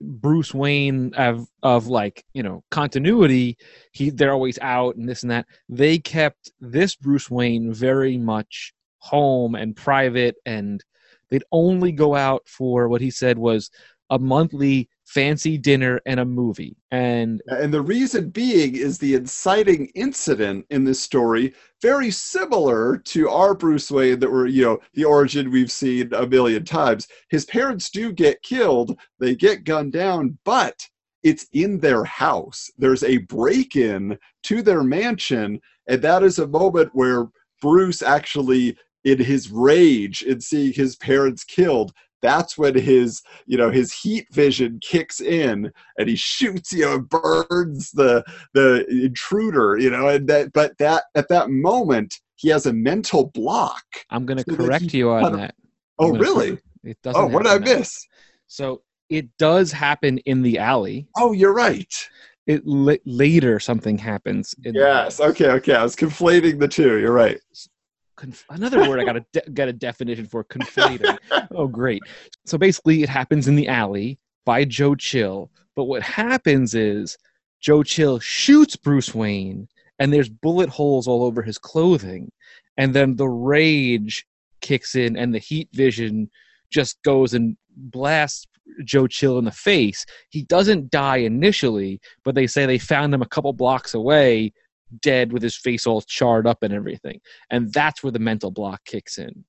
Bruce Wayne of of like, you know, continuity, he they're always out and this and that. They kept this Bruce Wayne very much home and private and they'd only go out for what he said was a monthly fancy dinner and a movie. And And the reason being is the inciting incident in this story, very similar to our Bruce Wayne that were, you know, the origin we've seen a million times. His parents do get killed, they get gunned down, but it's in their house. There's a break in to their mansion, and that is a moment where Bruce actually, in his rage in seeing his parents killed, that's when his you know his heat vision kicks in and he shoots you know and burns the the intruder you know and that but that at that moment he has a mental block. I'm going to So correct he you on that. oh really? correct- It oh, doesn't oh what did i miss? So it does happen in the alley. oh you're right. It la- later something happens. In the yes. okay okay. I was conflating the two. You're right conf- another word I got to de- get a definition for conflating. oh, great. So basically, it happens in the alley by Joe Chill. But what happens is Joe Chill shoots Bruce Wayne, and there's bullet holes all over his clothing. And then the rage kicks in, and the heat vision just goes and blasts Joe Chill in the face. He doesn't die initially, but they say they found him a couple blocks away, dead with his face all charred up and everything. And that's where the mental block kicks in.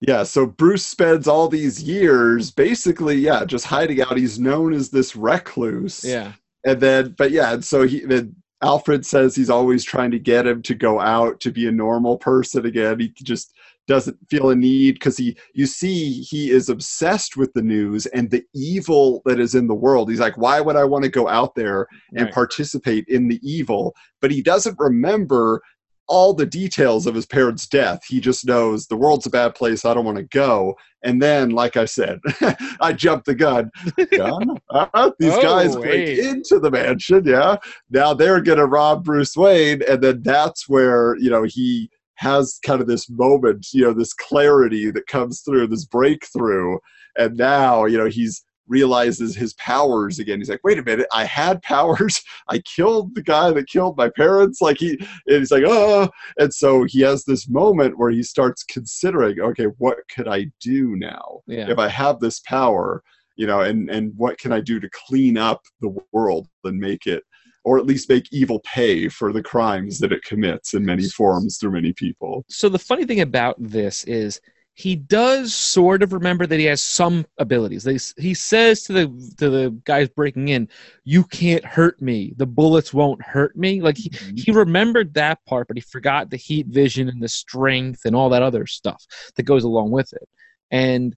Yeah, so Bruce spends all these years basically, yeah, just hiding out. He's known as this recluse. Yeah. And then, but yeah, and so he, then Alfred says he's always trying to get him to go out to be a normal person again. He just doesn't feel a need because he, you see, he is obsessed with the news and the evil that is in the world. He's like, why would I want to go out there and Right. participate in the evil? But he doesn't remember all the details of his parents' death. He just knows the world's a bad place. I don't want to go. And then, like I said, I jumped the gun. Gun? Uh, these Oh, guys break hey. into the mansion. Yeah. Now they're going to rob Bruce Wayne. And then that's where, you know, he has kind of this moment, you know, this clarity that comes through, this breakthrough. And now, you know, he's realizes his powers again. He's like, wait a minute, I had powers. I killed the guy that killed my parents. Like he, and he's like, oh, and so he has this moment where he starts considering, okay, what could I do now Yeah. if I have this power, you know, and and what can I do to clean up the world and make it, or at least make evil pay for the crimes that it commits in many forms through many people. So the funny thing about this is he does sort of remember that he has some abilities. They, he says to the to the guys breaking in, "You can't hurt me. The bullets won't hurt me." Like he, mm-hmm. he remembered that part, but he forgot the heat vision and the strength and all that other stuff that goes along with it. And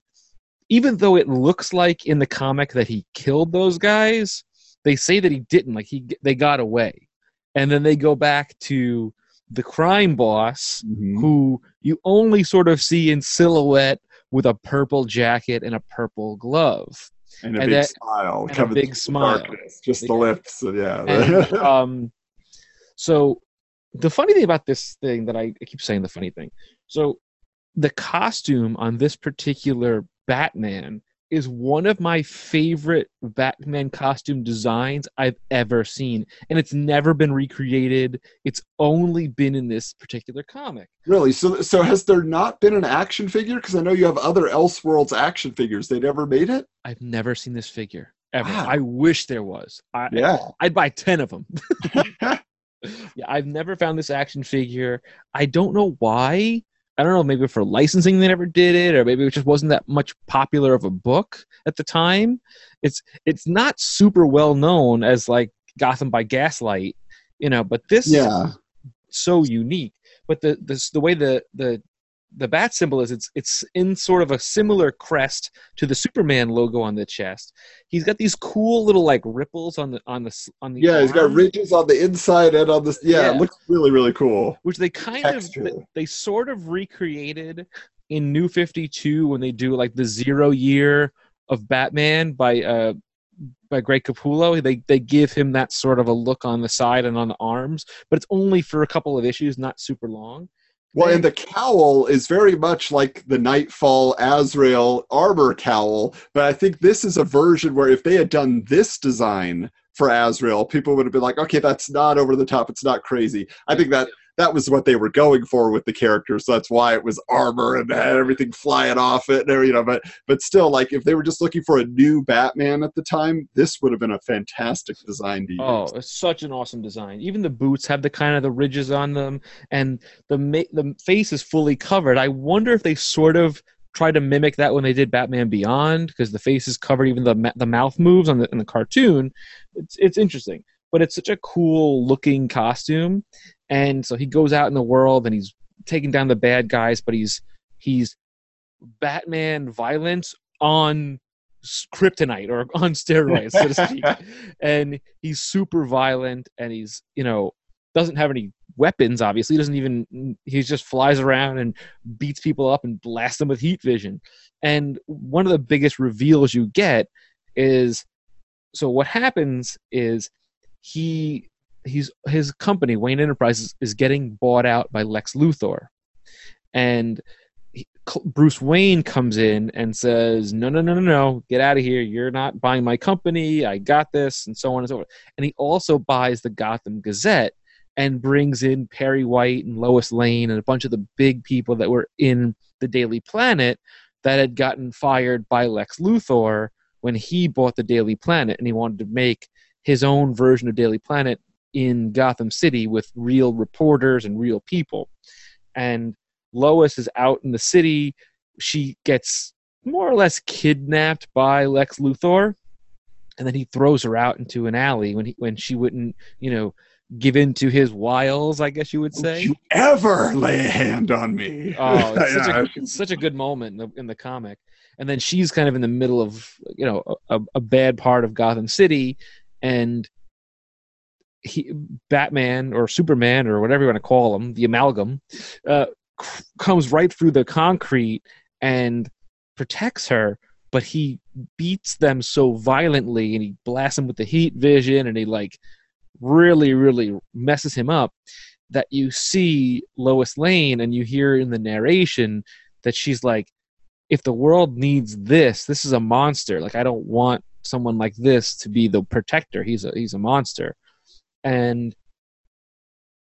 even though it looks like in the comic that he killed those guys, they say that he didn't. Like he they got away, and then they go back to the crime boss Mhm. who you only sort of see in silhouette with a purple jacket and a purple glove. and a and big that- smile, and a big smile. darkness, just the lips, yeah. And, um, so the funny thing about this thing that I, I keep saying the funny thing. So the costume on this particular Batman is one of my favorite Batman costume designs I've ever seen, and it's never been recreated. It's only been in this particular comic. really? So, so has there not been an action figure? Because I know you have other Elseworlds action figures. They never made it. I've never seen this figure ever. Wow. I wish there was. I, Yeah. I'd buy 10 of them. yeah, I've never found this action figure. I don't know why. I don't know, maybe for licensing they never did it, or maybe it just wasn't that much popular of a book at the time. It's it's not super well known as like Gotham by Gaslight, you know, but this yeah. so unique. But the the the way the the the bat symbol is it's it's in sort of a similar crest to the Superman logo on the chest. He's got these cool little like ripples on the on the on the Yeah, he's got ridges on the inside and on the. Yeah, Yeah. it looks really, really cool. which they kind texture. of they, they sort of recreated in New 52 when they do like the 0 year of Batman by uh by Greg Capullo. They they give him that sort of a look on the side and on the arms, but it's only for a couple of issues, not super long. Well, and the cowl is very much like the Knightfall Azrael armor cowl, but I think this is a version where if they had done this design for Azrael, people would have been like, okay, that's not over the top, it's not crazy. I think that that was what they were going for with the character, so that's why it was armor and had everything flying off it, and you know. But but still, like if they were just looking for a new Batman at the time, this would have been a fantastic design to oh, use. Oh, it's such an awesome design. Even the boots have the kind of the ridges on them, and the ma- the face is fully covered. I wonder if they sort of tried to mimic that when they did Batman Beyond, because the face is covered, even the ma- the mouth moves on the in the cartoon. It's it's interesting, but it's such a cool looking costume. And so he goes out in the world and he's taking down the bad guys, but he's he's Batman violence on kryptonite or on steroids, so to speak. And he's super violent and he's you know doesn't have any weapons obviously. He doesn't even he just flies around and beats people up and blasts them with heat vision. And one of the biggest reveals you get is so what happens is he he's his company wayne enterprises is getting bought out by lex luthor. And he, bruce wayne comes in and says no no no no no get out of here. You're not buying my company. I got this and so on and so forth. And he also buys the gotham gazette and brings in perry white and lois lane and a bunch of the big people that were in the daily planet that had gotten fired by lex luthor when he bought the daily planet and he wanted to make his own version of daily planet in gotham city with real reporters and real people and lois is out in the city she gets more or less kidnapped by lex luthor and then he throws her out into an alley when he when she wouldn't you know give in to his wiles i guess you would Don't say you ever lay a hand on me? Oh, it's such, a, it's such a good moment in the, in the comic. And then she's kind of in the middle of, you know, a, a bad part of Gotham City, and he, Batman or Superman or whatever you want to call him, the amalgam, uh, c- comes right through the concrete and protects her. But he beats them so violently, and he blasts them with the heat vision, and he like really, really messes him up that you see Lois Lane and you hear in the narration that she's like, if the world needs this, this is a monster. Like I don't want someone like this to be the protector. He's a he's a monster. And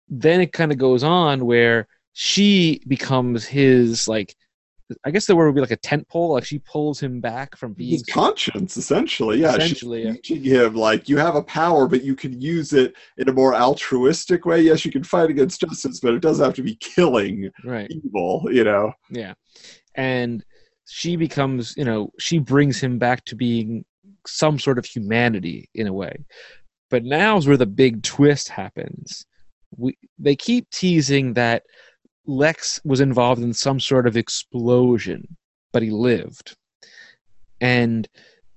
then it kind of goes on where she becomes his like I guess the word would be like a tent pole. Like she pulls him back from being his conscience essentially yeah Essentially, she's teaching him like you have a power but you can use it in a more altruistic way yes you can fight against justice but it doesn't have to be killing right. evil you know Yeah. and she becomes, you know, she brings him back to being some sort of humanity in a way. But now's where the big twist happens. We they keep teasing that Lex was involved in some sort of explosion, but he lived. And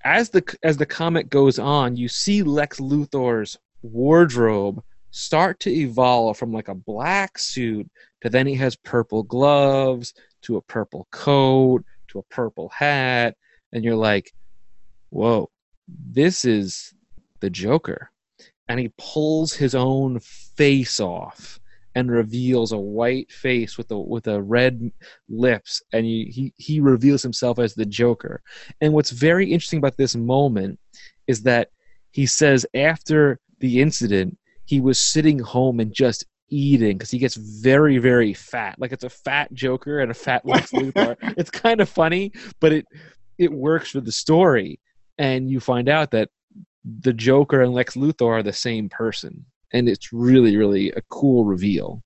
as the as the comic goes on, you see Lex Luthor's wardrobe start to evolve from like a black suit to then he has purple gloves to a purple coat to a purple hat and you're like whoa this is the joker and he pulls his own face off and reveals a white face with a with a red lips and he, he he reveals himself as the joker. And what's very interesting about this moment is that he says after the incident he was sitting home and just eating because he gets very very fat. Like it's a fat joker and a fat lex luthor. It's kind of funny but it it works for the story. And you find out that the joker and lex luthor are the same person and it's really really a cool reveal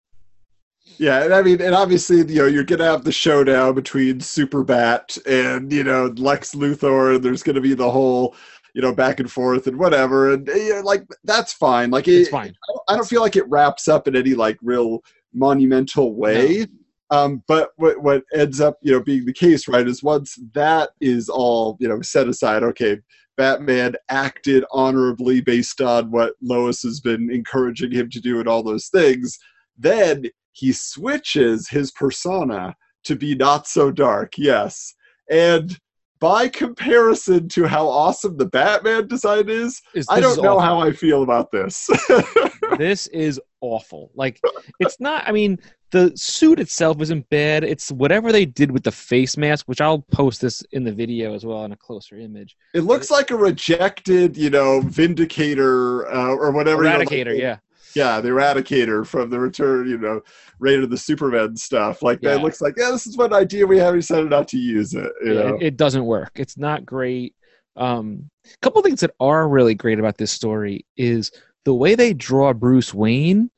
Yeah, and I mean, and obviously, you know, you're gonna have the showdown between Super Bat and you know Lex Luthor. And there's gonna be the whole, you know, back and forth and whatever, and you know, like that's fine. Like it, it's fine I don't- I don't feel like it wraps up in any like real monumental way. Um, but what what ends up you know being the case, right, is once that is all you know set aside, okay, Batman acted honorably based on what Lois has been encouraging him to do and all those things. Then he switches his persona to be not so dark, yes, and. By comparison to how awesome the Batman design is, Is- I don't know how I feel about this. this is awful. Like it's not I mean the suit itself isn't bad. It's whatever they did with the face mask, which I'll post this in the video as well in a closer image. It looks like a rejected, you know, Vindicator uh, or whatever. you know, Eradicator, like yeah. Yeah, the Eradicator from the Return, you know, Reign of the Superman stuff. Like that looks like, yeah, this is one idea we have. We decided not to use it. You Yeah, know? it, it doesn't work. It's not great. Um, a couple things that are really great about this story is the way they draw Bruce Wayne.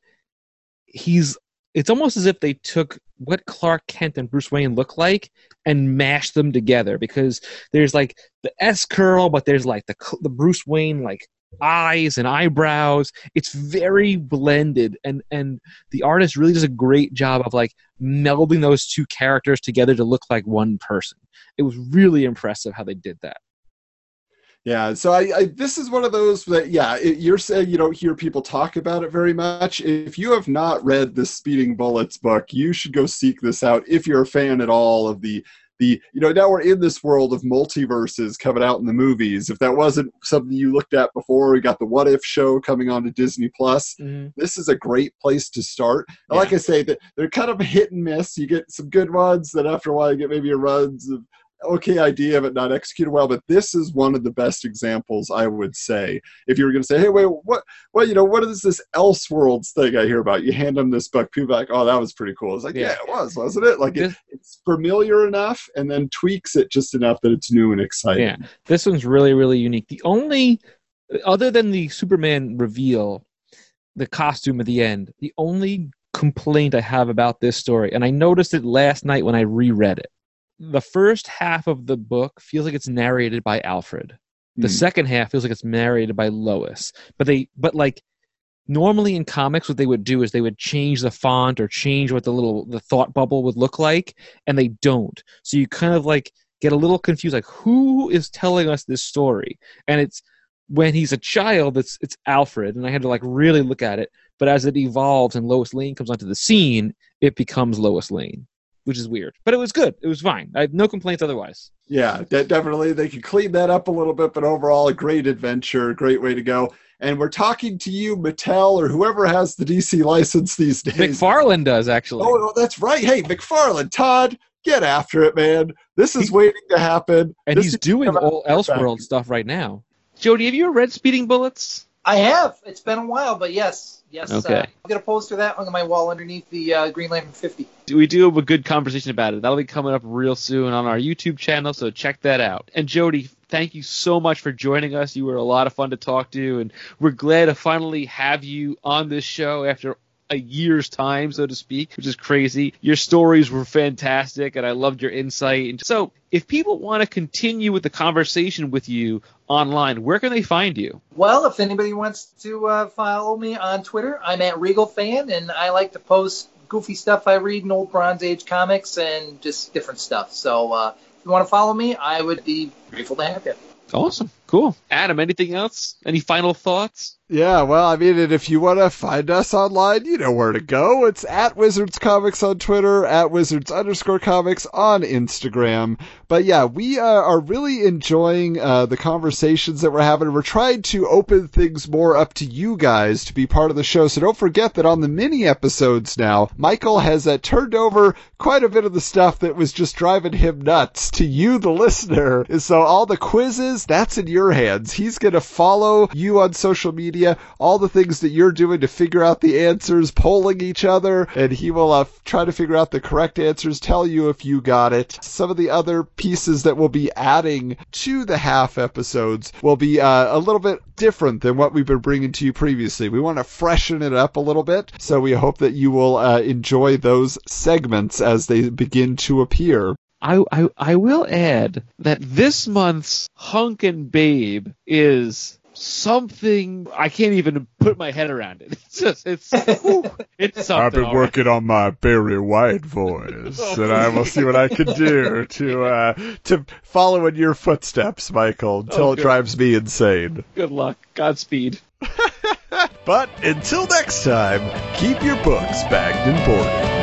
He's it's almost as if they took what Clark Kent and Bruce Wayne look like and mashed them together because there's like the S curl, but there's like the the Bruce Wayne like eyes and eyebrows. It's very blended, and and the artist really does a great job of like melding those two characters together to look like one person. It was really impressive how they did that. Yeah, so I, I this is one of those that yeah, it, you're saying you don't hear people talk about it very much. If you have not read the Speeding Bullets book, you should go seek this out if you're a fan at all of the the you know now we're in this world of multiverses coming out in the movies. If that wasn't something you looked at before, we got the What If show coming on to Disney Plus. Mm-hmm. This is a great place to start. And Like I say, that they're kind of hit and miss. You get some good ones, then after a while you get maybe a runs of okay idea but not executed well but this is one of the best examples i would say if you were going to say hey wait what well you know what is this elseworlds thing i hear about you hand them this book people like oh that was pretty cool it's like yeah, Yeah. it was wasn't it like it, it's familiar enough and then tweaks it just enough that it's new and exciting Yeah, this one's really really unique. The only other than the Superman reveal, the costume at the end, the only complaint I have about this story, and I noticed it last night when I reread it. The first half of the book feels like it's narrated by Alfred. The Hmm. second half feels like it's narrated by Lois. But they but like normally in comics what they would do is they would change the font or change what the little the thought bubble would look like and they don't. So you kind of like get a little confused like who is telling us this story? And it's when he's a child it's it's Alfred and I had to like really look at it, but as it evolves and Lois Lane comes onto the scene, it becomes Lois Lane, which is weird. But it was good. It was fine. I have no complaints otherwise. Yeah, de- definitely. They could clean that up a little bit, but overall, a great adventure, great way to go. And we're talking to you, Mattel, or whoever has the DC license these days. McFarlane does actually. Oh, no, that's right. Hey, McFarlane, Todd, get after it, man. This is waiting to happen. and This he's is- doing all back. Elseworld stuff right now. Jody, have you read Speeding Bullets? I have. It's been a while, but yes, yes. Okay. Uh, I'll get a poster of that on my wall underneath the uh, Green Lantern 50. We do have a good conversation about it. That'll be coming up real soon on our YouTube channel, so check that out. And Jody, thank you so much for joining us. You were a lot of fun to talk to, and we're glad to finally have you on this show after a year's time, so to speak, which is crazy. Your stories were fantastic, and I loved your insight. And so, if people want to continue with the conversation with you online, where can they find you? Well, if anybody wants to uh, follow me on Twitter, I'm at Regal Fan, and I like to post goofy stuff I read in old Bronze Age comics and just different stuff. So uh, if you want to follow me, I would be grateful to have you. Awesome. Cool. Adam, anything else? Any final thoughts? Yeah, well, I mean, and if you want to find us online, you know where to go. It's at Wizards Comics on Twitter, at Wizards underscore comics on Instagram. But yeah, we uh, are really enjoying uh, the conversations that we're having. We're trying to open things more up to you guys to be part of the show. So don't forget that on the mini episodes now, Michael has uh, turned over quite a bit of the stuff that was just driving him nuts to you, the listener. And so all the quizzes, that's in your hands. He's going to follow you on social media, all the things that you're doing to figure out the answers, polling each other, and he will uh, try to figure out the correct answers, tell you if you got it. Some of the other pieces that we'll be adding to the half episodes will be uh, a little bit different than what we've been bringing to you previously. We want to freshen it up a little bit, so we hope that you will uh, enjoy those segments as they begin to appear. I, I I will add that this month's Hunk and Babe is something I can't even put my head around it. It's just it's whew, it's something. I've been all right. working on my Barry White voice, and I will see what I can do to uh, to follow in your footsteps, Michael, until Oh, it drives me insane. Good luck. Godspeed. But until next time, keep your books bagged and boarded.